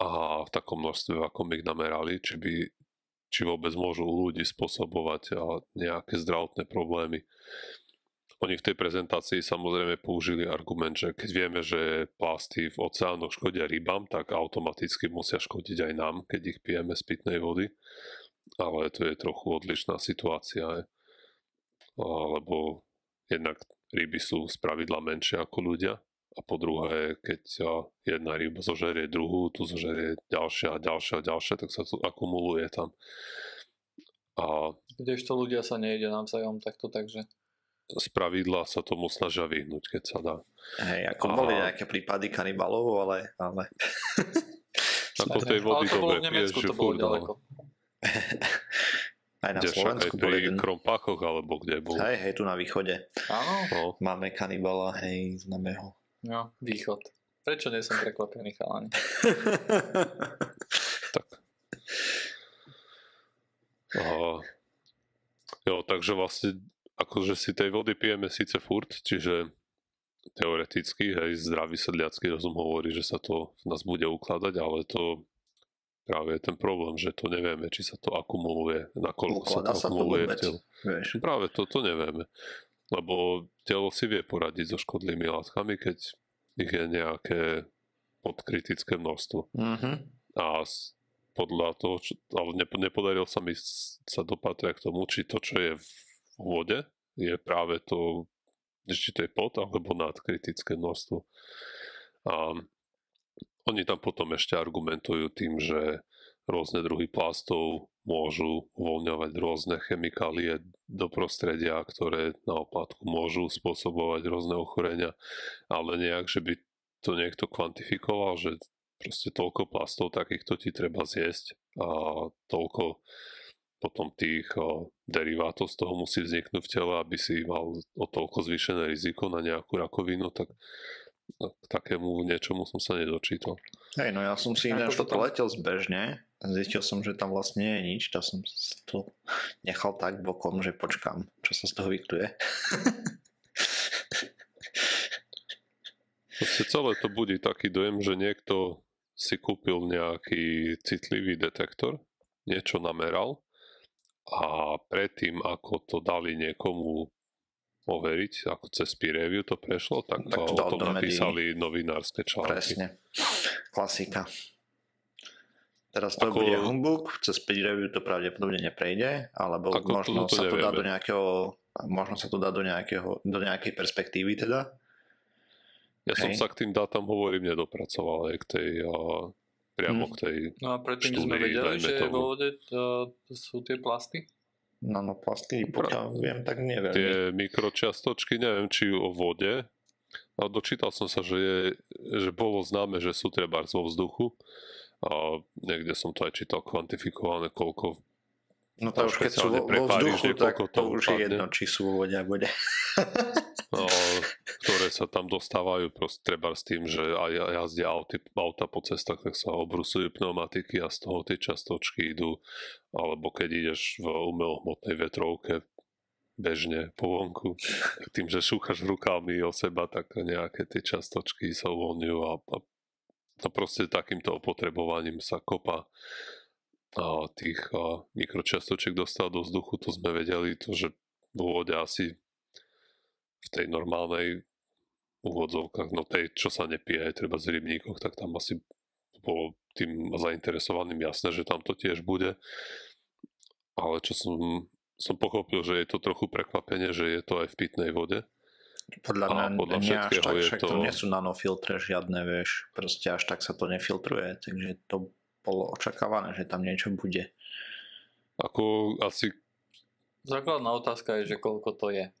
a v takom množstve, ako ich namerali, či by či vôbec môžu u ľudí spôsobovať nejaké zdravotné problémy. Oni v tej prezentácii samozrejme použili argument, že keď vieme, že plasty v oceánoch škodia rybám, tak automaticky musia škodiť aj nám, keď ich pijeme z pitnej vody. Ale to je trochu odlišná situácia, lebo jednak ryby sú z pravidla menšie ako ľudia a po druhé, keď jedna ryba zožerie druhú, tu zožerie ďalšia a ďalšia a ďalšia, tak sa to akumuluje tam. A... Kdežto ľudia sa nejde navzájom takto, takže z pravidla sa tomu snažia vyhnúť, keď sa dá. Hej, ako a... boli nejaké prípady kanibalov, ale... ale... Ako tej vody dobre piješ, že furt, ďaleko. Aj na kde Slovensku aj pri jeden... Krompáchoch, alebo kde bol. Hej, hej, tu na východe. Áno. No. Máme kanibala, hej, známe ho. No, východ. Prečo nie som prekvapený, chalani? tak. Aha. Jo, takže vlastne akože si tej vody pijeme síce furt, čiže teoreticky, hej, zdravý sedliacký rozum hovorí, že sa to v nás bude ukladať, ale to práve je ten problém, že to nevieme, či sa to akumuluje, nakoľko sa to akumuluje v telu. Práve to, to nevieme. Lebo telo si vie poradiť so škodlými látkami, keď ich je nejaké podkritické množstvo. Mm-hmm. A podľa toho, čo, ale nepodarilo sa mi sa dopatrať k tomu, či to, čo je v vode je práve to, či to je pod alebo nad kritické množstvo. A oni tam potom ešte argumentujú tým, že rôzne druhy plastov môžu uvoľňovať rôzne chemikálie do prostredia, ktoré na oplátku môžu spôsobovať rôzne ochorenia, ale nejak, že by to niekto kvantifikoval, že proste toľko plastov takýchto ti treba zjesť a toľko potom tých o, derivátov z toho musí vzniknúť v tele, aby si mal o toľko zvýšené riziko na nejakú rakovinu, tak k takému niečomu som sa nedočítal. Hej, no ja som si ináč toto letel zbežne zistil som, že tam vlastne nie je nič, tak som to nechal tak bokom, že počkám, čo sa z toho vyktuje. Proste celé to budí taký dojem, že niekto si kúpil nejaký citlivý detektor, niečo nameral a predtým, ako to dali niekomu overiť, ako cez peer review to prešlo, tak, Tak to o tom napísali novinárske články. Presne. Klasika. Teraz to Ako- bude humbug, cez peer review to pravdepodobne neprejde, alebo Ako to- možno to sa to dá nevieme. do nejakého možno sa to dá do, nejakého, do nejakej perspektívy teda. Ja som Hej. sa k tým dátam, hovorím, nedopracoval aj k tej, priamo Hm. k tej, No a predtým sme štúdii, vedeli, dajme že tomu. vo vode to, to sú tie plasty. Nanoplasty, pokiaľ viem, tak neviem. tie mikročiastočky, neviem, či o vode, ale dočítal som sa, že, je, že bolo známe, že sú treba vo vzduchu a niekde som to aj čítal kvantifikované, koľko No to a už keď sú vo, vo vzduchu, tak to už je jedno, či sú vo vode a bude. a, ktoré sa tam dostávajú proste treba s tým, že aj jazdia auty, auta po cestách, tak sa obrusujú pneumatiky a z toho tie častočky idú, alebo keď ideš v umelohmotnej vetrovke bežne po vonku, tak tým, že šúchaš rukami o seba, tak nejaké tie častočky sa uvoľňujú a, a to proste takýmto opotrebovaním sa kopa a tých mikročiastočiek dostať do vzduchu, to sme vedeli, to, že vo vode asi v tej normálnej úvodzovkách, no tej, čo sa nepije aj treba z rybníkoch, tak tam asi bolo tým zainteresovaným jasné, že tam to tiež bude. Ale čo som, som pochopil, že je to trochu prekvapenie, že je to aj v pitnej vode. Podľa A mňa podľa nie až tak, je však to... to- nie sú nanofiltre žiadne, vieš, proste až tak sa to nefiltruje, takže to bolo očakávané, že tam niečo bude. Ako asi, Základná otázka je, že koľko to je.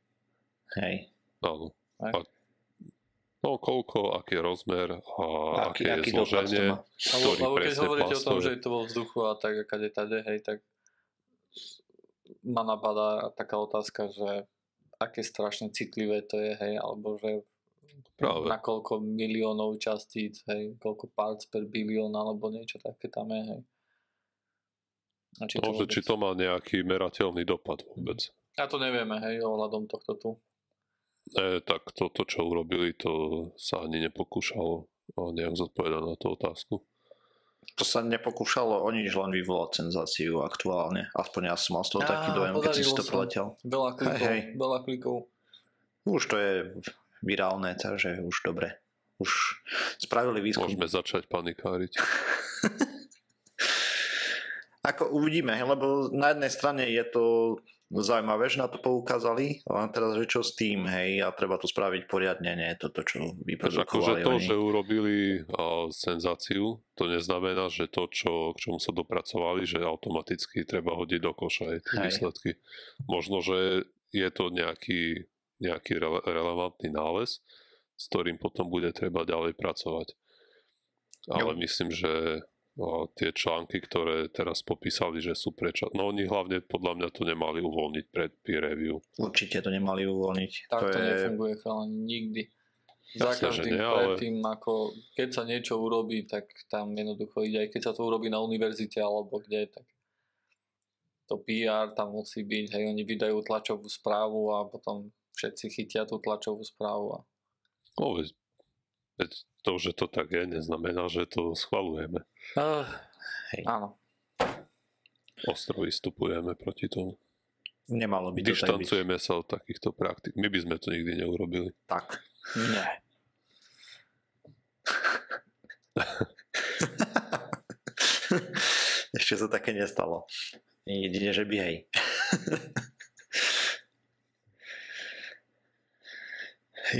Hej. áno. A, no koľko, aký je rozmer a Aký, aké je aký zloženie. ktorý lebo keď hovoríte o tom, že je to vo vzduchu a tak a kade tade, hej, tak ma napadá taká otázka, že aké strašne citlivé to je, hej, alebo že Práve. na koľko miliónov častíc, hej, koľko parts per bilión, alebo niečo také tam je, hej. A či že vôbec- či to má nejaký merateľný dopad vôbec. A to nevieme, hej, ohľadom tohto tu. E, tak toto, čo urobili, to sa ani nepokúšalo nejak zodpovedať na tú otázku. To sa nepokúšalo o nič, len vyvolať senzáciu aktuálne. Aspoň ja som mal z toho taký dojem, keď si to preletel. Veľa klikov, Hej, hej. veľa klikov. Už to je virálne, takže už dobre. Už spravili výskum. Môžeme začať panikáriť. Ako uvidíme, lebo na jednej strane je to zaujímavé, že na to poukázali, ale teraz, že čo s tým, hej, a treba to spraviť poriadne, nie je to to, čo Takže akože vyprodukovali to, oni. že urobili a, senzáciu, to neznamená, že to, čo, k čomu sa dopracovali, že automaticky treba hodiť do koša aj tie Hej. výsledky. Možno, že je to nejaký, nejaký rele- relevantný nález, s ktorým potom bude treba ďalej pracovať. Ale Jo. myslím, že tie články, ktoré teraz popísali, že sú preča... No oni hlavne podľa mňa to nemali uvoľniť pred peer review. Určite to nemali uvoľniť. Tak to, to je... nefunguje chalani, nikdy. Za každým nie, ale- predtým, ako keď sa niečo urobí, tak tam jednoducho ide, aj keď sa to urobí na univerzite alebo kde, tak to PR tam musí byť, hej, oni vydajú tlačovú správu a potom všetci chytia tú tlačovú správu a No, veď, to, že to tak je, neznamená, že to schvalujeme. uh, Hej. áno. Ostro vystupujeme proti tomu. Nemalo by to tak byť. Sa od takýchto praktik. My by sme to nikdy neurobili. Tak. Nie. Ešte sa také nestalo. Jedine, že by hej.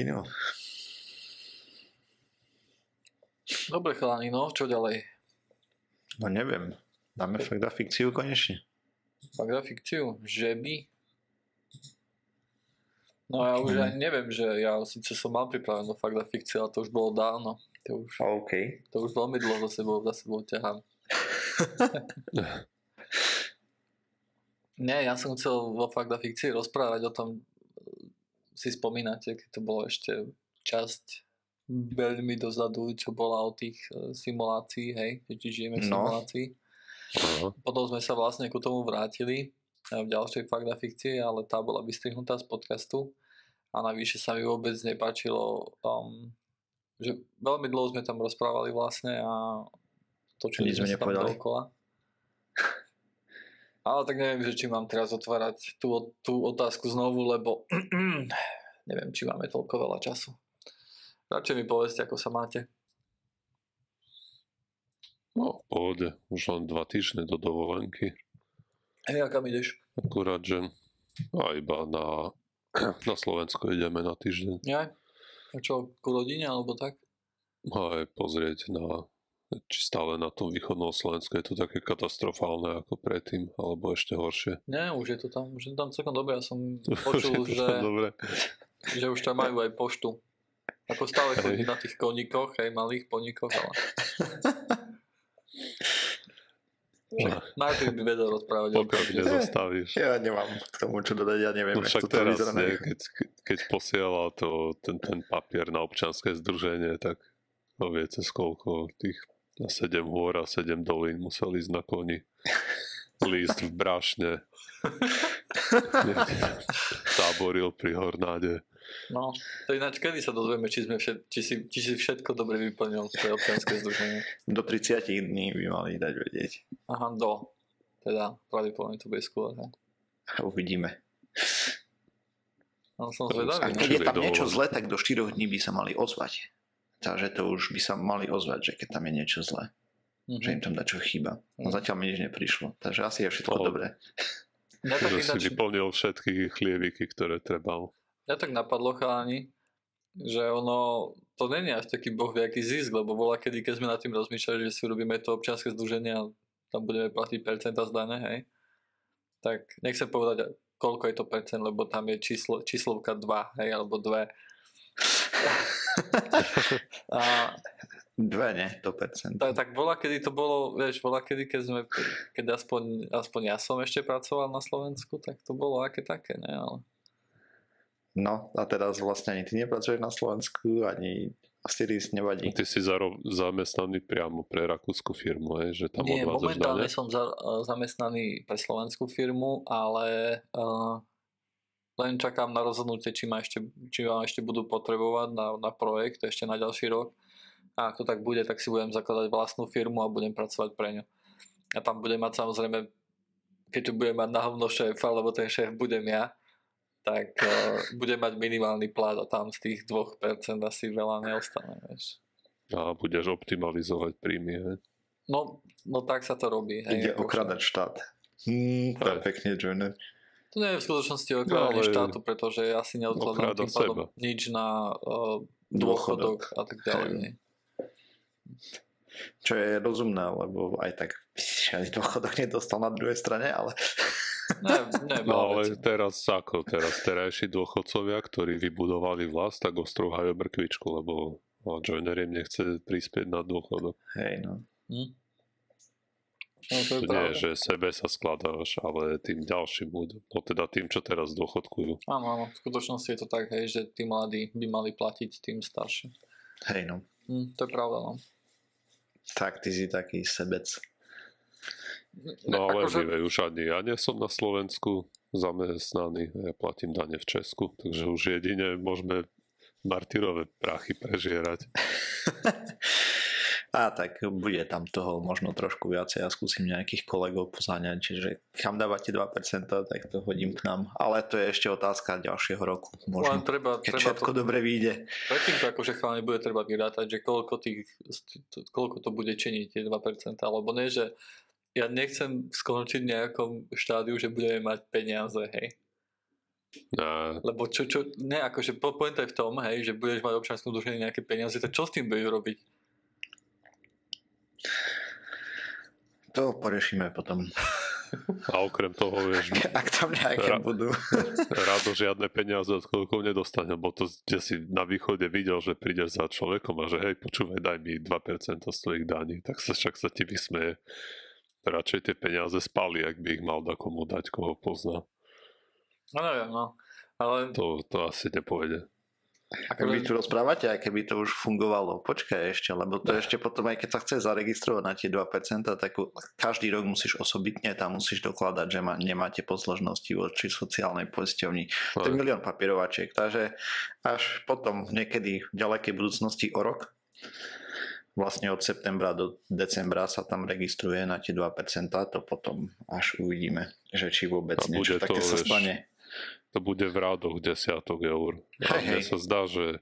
No. Dobre chalani, no, čo ďalej? No neviem. Dáme fakt a fikciu konečne. Fakt na fikciu? Že by? No ja už aj neviem, že ja síce som mal pripravenú fakt na fikciu, ale to už bolo dávno. To už, OK. to už veľmi dlho za sebou, za sebou ťahám. Nie, ja som chcel vo fakt na fikcii rozprávať o tom, si spomínate, keď to bolo ešte časť veľmi dozadu, čo bola o tých e, simulácií, hej, keď žijeme v No. simulácii. Aha. Potom sme sa vlastne ku tomu vrátili e, v ďalšej fakt na fikcii, ale tá bola vystrihnutá z podcastu a navyše sa mi vôbec nepáčilo, um, že veľmi dlho sme tam rozprávali vlastne a točili sme sa tam nepovedali. Ale tak neviem, že či mám teraz otvárať tú, tú otázku znovu, lebo neviem, či máme toľko veľa času. Radšej mi povedzte, ako sa máte. No, v pohode. Už len dva týždne do dovolenky. Hej, a kam ideš? Akurát, že a iba na, na Slovensko ideme na týždeň. Ja? A čo, ku rodine alebo tak? A aj pozrieť na či stále na tom východnom Slovensku je to také katastrofálne ako predtým, alebo ešte horšie. Nie, už je to tam, už je to tam celkom dobre. Ja som počul, to že, dobre. že už tam majú aj poštu. Ako stále chodí na tých koníkoch, aj malých poníkoch, ale... Najprv by vedel rozprávať Pokiaľ nezastavíš. Ja nemám k tomu čo dodať, ja neviem, No však to teraz, východe. keď, keď posiela to, ten, ten papier na občanské združenie, tak no viete, koľko tých na 7 hôr a 7 dolín musel ísť na koni. Líst v brašne. Táboril pri Hornáde. No, to ináč, kedy sa dozvieme, či, sme všet, či, si, či si všetko dobre vyplnil pre občianske združenie. Do 30 dní by mali dať vedieť. Aha, do. Teda, pravdepodobne to bude skôr. Ne? Uvidíme. No, som To zvedavý. A No. keď je tam niečo zlé, tak do 4 dní by sa mali ozvať. Takže to už by sa mali ozvať, že keď tam je niečo zlé, Mhm. že im tam dačo chýba. No Mhm. zatiaľ mi nič neprišlo, takže asi je všetko To- dobré. Mňa tak, Že si vyplnil všetky chlieviky, ktoré trebal. mňa tak napadlo, chalani, že ono, to není až taký boh aký zisk, lebo bola kedy, keď sme nad tým rozmýšľali, že si urobíme to občianske združenie a tam budeme platiť percenta z dane, hej. Tak nechcem povedať, koľko je to percent, lebo tam je číslo, číslovka 2, hej, alebo 2. a Dve, ne? To percent. tak, tak bola, kedy to bolo, vieš, bola, kedy, keď sme, keď aspoň, aspoň ja som ešte pracoval na Slovensku, tak to bolo aké také, ne, ale... No a teraz vlastne ani ty nepracuješ na Slovensku, ani Osiris nevadí. Ty si zaro- zamestnaný priamo pre rakúsku firmu, hej, že tam Nie, momentálne dane. som za, zamestnaný pre slovenskú firmu, ale uh, len čakám na rozhodnutie, či ma ešte, či ma ešte budú potrebovať na, na projekt ešte na ďalší rok. A ak to tak bude, tak si budem zakladať vlastnú firmu a budem pracovať pre ňu. A tam budem mať samozrejme, keď tu budem mať na hovno šéfa, lebo ten šéf budem ja, tak uh, budem mať minimálny plat a tam z tých 2% asi veľa neostane. Vieš. A budeš optimalizovať príjmy, hej. No, no tak sa to robí. Hej, Ide akože- okradať štát. Hmm, to je pekne, Joiner. To nie je v skutočnosti okradanie No, štátu, pretože ja si neodkladám tým pádom nič na uh, Dôchodok. dôchodok a tak ďalej. Nie. Čo je rozumné, lebo aj tak ani dôchodok nedostal na druhej strane, ale Ne, ne, No ale vecí. teraz ako, teraz terajší dôchodcovia, ktorí vybudovali vlast, tak ostrúhajú mrkvičku, lebo Joiner im nechce prispieť na dôchodok. hej no. Hm? No, to je nie že sebe sa skladáš, ale tým ďalším ľuďom. No teda tým, čo teraz dôchodkujú. Áno, áno, v skutočnosti je to tak, hej, že tí mladí by mali platiť tým starším. Hej no. Hm, to je pravda, no. Tak, ty si taký sebec. No ale akože, už ani ja nie som na Slovensku zamestnaný, ja platím dane v Česku, takže už jedine môžeme martyrové prachy prežierať. A tak bude tam toho možno trošku viacej. Ja skúsim nejakých kolegov pozáňať, čiže kam dávate 2%, tak to hodím k nám. Ale to je ešte otázka ďalšieho roku. len Možno. treba, Keď treba všetko to, dobre vyjde. predtým to akože chalani bude treba vyrátať, že koľko, tých, koľko to bude činiť tie 2%, alebo nie, že ja nechcem skončiť v nejakom štádiu, že budeme mať peniaze, hej. A Lebo čo, čo, ne, akože po- pointa je v tom, hej, že budeš mať občanskú dušenie nejaké peniaze, tak čo s tým budeš robiť? To porešíme potom. a okrem toho, vieš, Ak tam nejaké Ra- budú. Rado žiadne peniaze od koľkov nedostane, bo to kde si na východe videl, že prídeš za človekom a že hej, počúvaj, daj mi 2% z tvojich daní, tak sa však sa ti vysmeje. Radšej tie peniaze spali, ak by ich mal da komu dať, koho pozná. No neviem, no. Ale To, to asi nepôjde. Ak vy tu rozprávate, aj keby to už fungovalo. Počkaj ešte, lebo to ešte potom, aj keď sa chce zaregistrovať na tie 2%, tak každý rok musíš osobitne tam musíš dokladať, že ma, nemáte posložnosti voči sociálnej poisťovni. To je milión papierovačiek, takže až potom niekedy v ďalekej budúcnosti o rok vlastne od septembra do decembra sa tam registruje na tie 2%, to potom až uvidíme, že či vôbec A niečo to, také sa vieš, stane. To bude v rádoch desiatok eur. A Hej, mne hej. sa zdá, že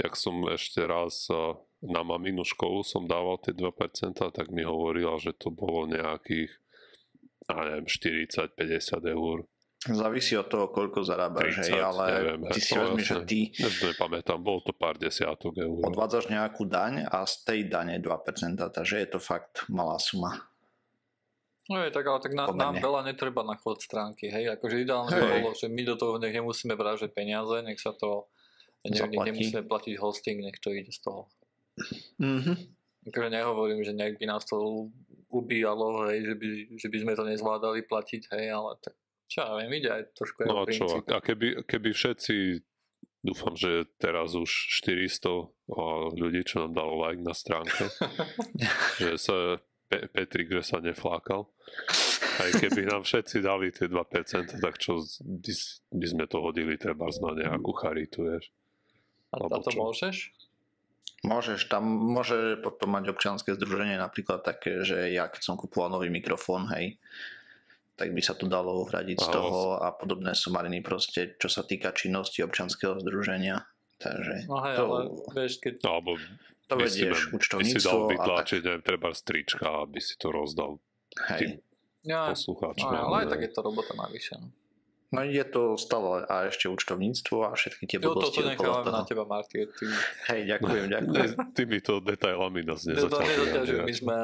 jak som ešte raz a, na maminu školu som dával tie 2%, tak mi hovorila, že to bolo nejakých ja neviem, 40-50 eur. Závisí od toho, koľko zarábaš, 30, hej, ale neviem, ty si to vezmi, že ty nepamätám, bolo to pár desiatok eur. odvádzaš nejakú daň a z tej dane 2%, takže je to fakt malá suma. No je tak, ale tak na, nám veľa netreba na chod stránky, hej, akože ideálne by bolo, že my do toho nech nemusíme vrážať peniaze, nech sa to, nech, nech nemusíme platiť hosting, nech to ide z toho. Mhm. Akože nehovorím, že nejak by nás to ubíjalo, hej, že by, že by sme to nezvládali platiť, hej, ale tak čo ja viem, ide aj trošku aj No a čo, a keby, keby všetci, dúfam, že teraz už 400 a ľudí, čo nám dalo like na stránke, že sa Pe- Petrik, že sa neflákal. Aj keby nám všetci dali tie 2%, tak čo by, sme to hodili treba na nejakú charitu, vieš. A, to čo? môžeš? Môžeš, tam môže potom mať občianske združenie napríklad také, že ja keď som kupoval nový mikrofón, hej, tak by sa to dalo uhradiť z toho a podobné sumariny proste, čo sa týka činnosti občianskeho združenia. Takže No hej, to, ale vieš, keď No, alebo to by si, vedieš by si dal účtovníctvo vytlačiť, neviem, treba strička, aby si to rozdal Hej. ja, poslucháčom. no, ale aj tak je to robota navyše. No, No je to stále a ešte účtovníctvo a všetky tie jo, blbosti to okolo nechávame toho. na teba, Marty. Ty, Hej, ďakujem, ďakujem. Detailami nás to, to nezaťažuj, nezaťažujú. my sme,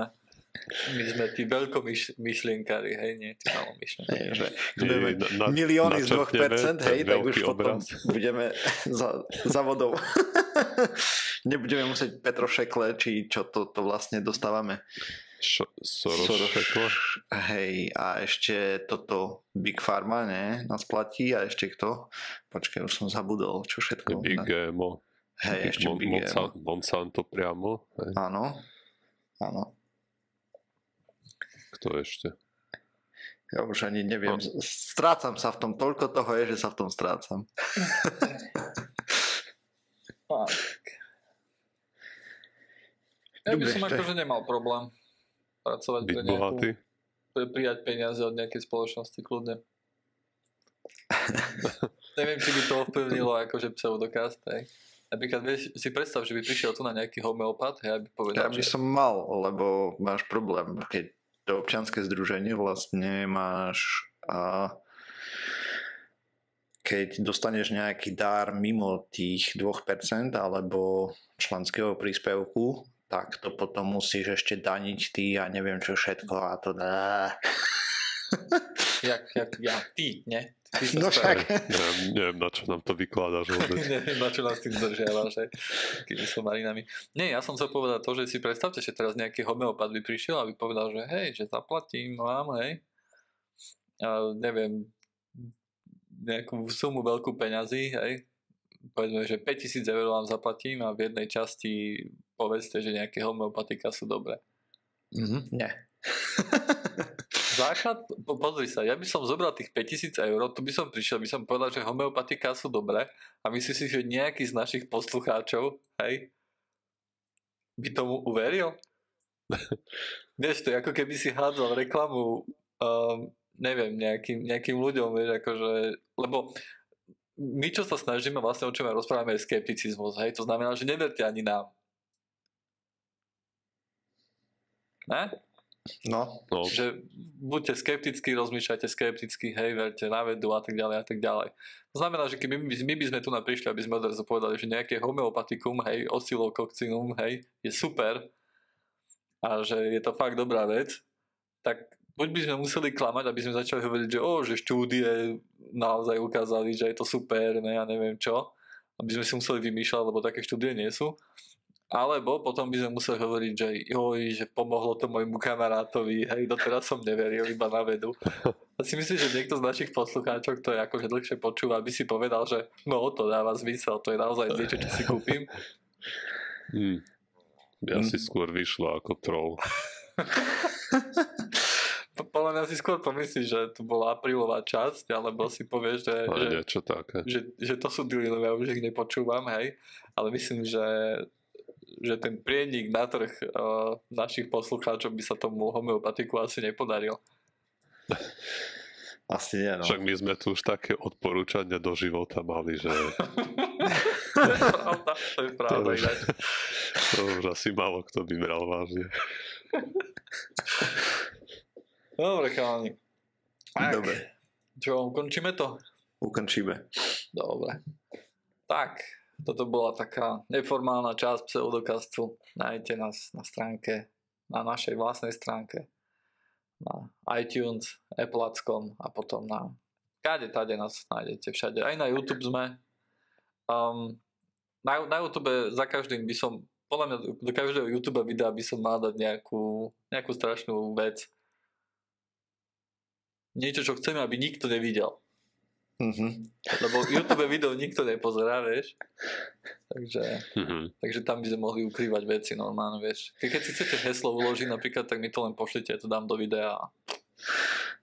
my sme tí veľkomyšlienkári, hej, nie tí malomyšlienkári. Hej, že budeme na- milióny z 2%, načrtneme hej, tak už potom obraz. budeme za, za vodou. Nebudeme musieť Petrošekle, či čo to, to vlastne dostávame. Š- Soros šekle? Hej, a ešte toto Big Pharma, ne, nás platí a ešte kto? Počkaj, už som zabudol, čo všetko. Big GMO. Hej, Big ešte Mon- Big Monsa- Monsanto. Monsanto priamo. Hej. Áno, áno. Kto ešte? Ja už ani neviem, No. strácam sa v tom, toľko toho je, že sa v tom strácam. Tak. Ja by som akože nemal problém pracovať Byť pre nejakú, bohatý? pre prijať peniaze od nejakej spoločnosti kľudne. Neviem, či by to ovplyvnilo akože pseudokast, hej. Napríklad vieš, si predstav, že by prišiel tu na nejaký homeopat, hej, aby Ja povedal, by že som mal, lebo máš problém, keď to občianske združenie vlastne máš a keď dostaneš nejaký dar mimo tých 2% alebo členského príspevku, tak to potom musíš ešte daniť ty a neviem čo všetko a to dá. jak, jak ja, ty, ne? Ty No však. Neviem, neviem, na čo nám to vykladáš vôbec. Neviem, na čo nás tým zdržiavaš, hej. Takými somarinami. Nie, ja som chcel povedať to, že si predstavte, že teraz nejaký homeopat by prišiel a by povedal, že hej, že zaplatím vám, hej. A neviem, nejakú sumu veľkú peňazí, hej. Povedzme, že 5000 eur vám zaplatím a v jednej časti povedzte, že nejaké homeopatika sú dobré. Mhm, nie. Základ, po, pozri sa, ja by som zobral tých 5000 eur, tu by som prišiel, by som povedal, že homeopatika sú dobré a myslím si, že nejaký z našich poslucháčov, hej, by tomu uveril? vieš, to je ako keby si hádzal reklamu, um, neviem, nejakým, nejakým ľuďom, vieš, akože, lebo my, čo sa snažíme, vlastne o čom ja rozprávame, je skepticizmus, hej, to znamená, že neverte ani nám. Ne? No, No, že buďte skeptickí, rozmýšľajte skepticky, hej, verte na vedu a tak ďalej a tak ďalej. To znamená, že keby my, my by sme tu prišli, aby sme odrazu povedali, že nejaké homeopatikum, hej, oscillococcinum, hej, je super a že je to fakt dobrá vec, tak buď by sme museli klamať, aby sme začali hovoriť, že, o, že štúdie naozaj ukázali, že je to super, ne, ja neviem čo, aby sme si museli vymýšľať, lebo také štúdie nie sú. Alebo potom by sme museli hovoriť, že joj, že pomohlo to môjmu kamarátovi, hej, doteraz som neveril iba na vedu. A si myslím, že niekto z našich poslucháčov, kto je akože dlhšie počúva, by si povedal, že no to dáva zmysel, to je naozaj niečo, čo si kúpim. hm. Ja Hm. si skôr vyšlo ako troll. Po- Podľa mňa si skôr pomyslíš, že to bola aprílová časť, alebo si povieš, že, Ale že, niečo také. že, že to sú dealy, lebo ja už ich nepočúvam, hej. Ale myslím, že že ten prienik na trh uh, našich poslucháčov by sa tomu homeopatiku asi nepodaril. Asi nie, no. Však my sme tu už také odporúčania do života mali, že to je pravda, to už- to už asi málo kto by bral vážne. Dobre, chalani. Tak, Dobre, Čo, ukončíme to? ukončíme. Dobre. Tak, toto bola taká neformálna časť pseudokastu. Nájdete nás na stránke, na našej vlastnej stránke, na iTunes, Applecom a potom na kade tade nás nájdete všade. Aj na YouTube sme. Um, na, na YouTube za každým by som, podľa mňa do každého YouTube videa by som mal dať nejakú, nejakú strašnú vec. Niečo, čo chceme, aby nikto nevidel. Mhm. Lebo YouTube video nikto nepozerá, vieš. Takže, Mhm. takže tam by sme mohli ukrývať veci normálne, vieš. Ke- Keď si chcete heslo uložiť napríklad, tak mi to len pošlite, ja to dám do videa.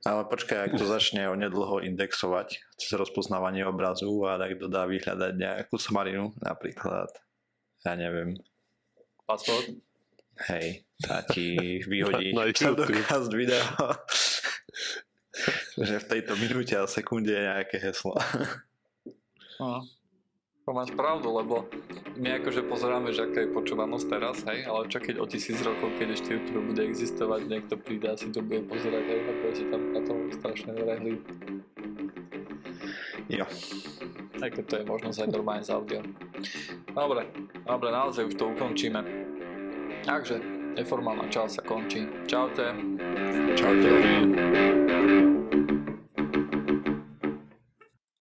Ale počkaj, ak to začne onedlho indexovať cez rozpoznávanie obrazu a tak to dá vyhľadať nejakú somarinu, napríklad, ja neviem, Password. hej, tá ti vyhodí Na- na YouTube. pseudokast video, že v tejto minúte a sekunde je nejaké heslo. No. To máš pravdu, lebo my akože pozeráme, že aká je počúvanosť teraz, hej, ale čo keď o tisíc rokov, keď ešte YouTube bude existovať, niekto príde a si to bude pozerať, hej, a bude si tam na tom strašne rehli. Jo, Aj keď to je možnosť aj normálne s audio. Dobre, dobre, naozaj už to ukončíme. Takže, neformálna časť sa končí. Čaute. čaute.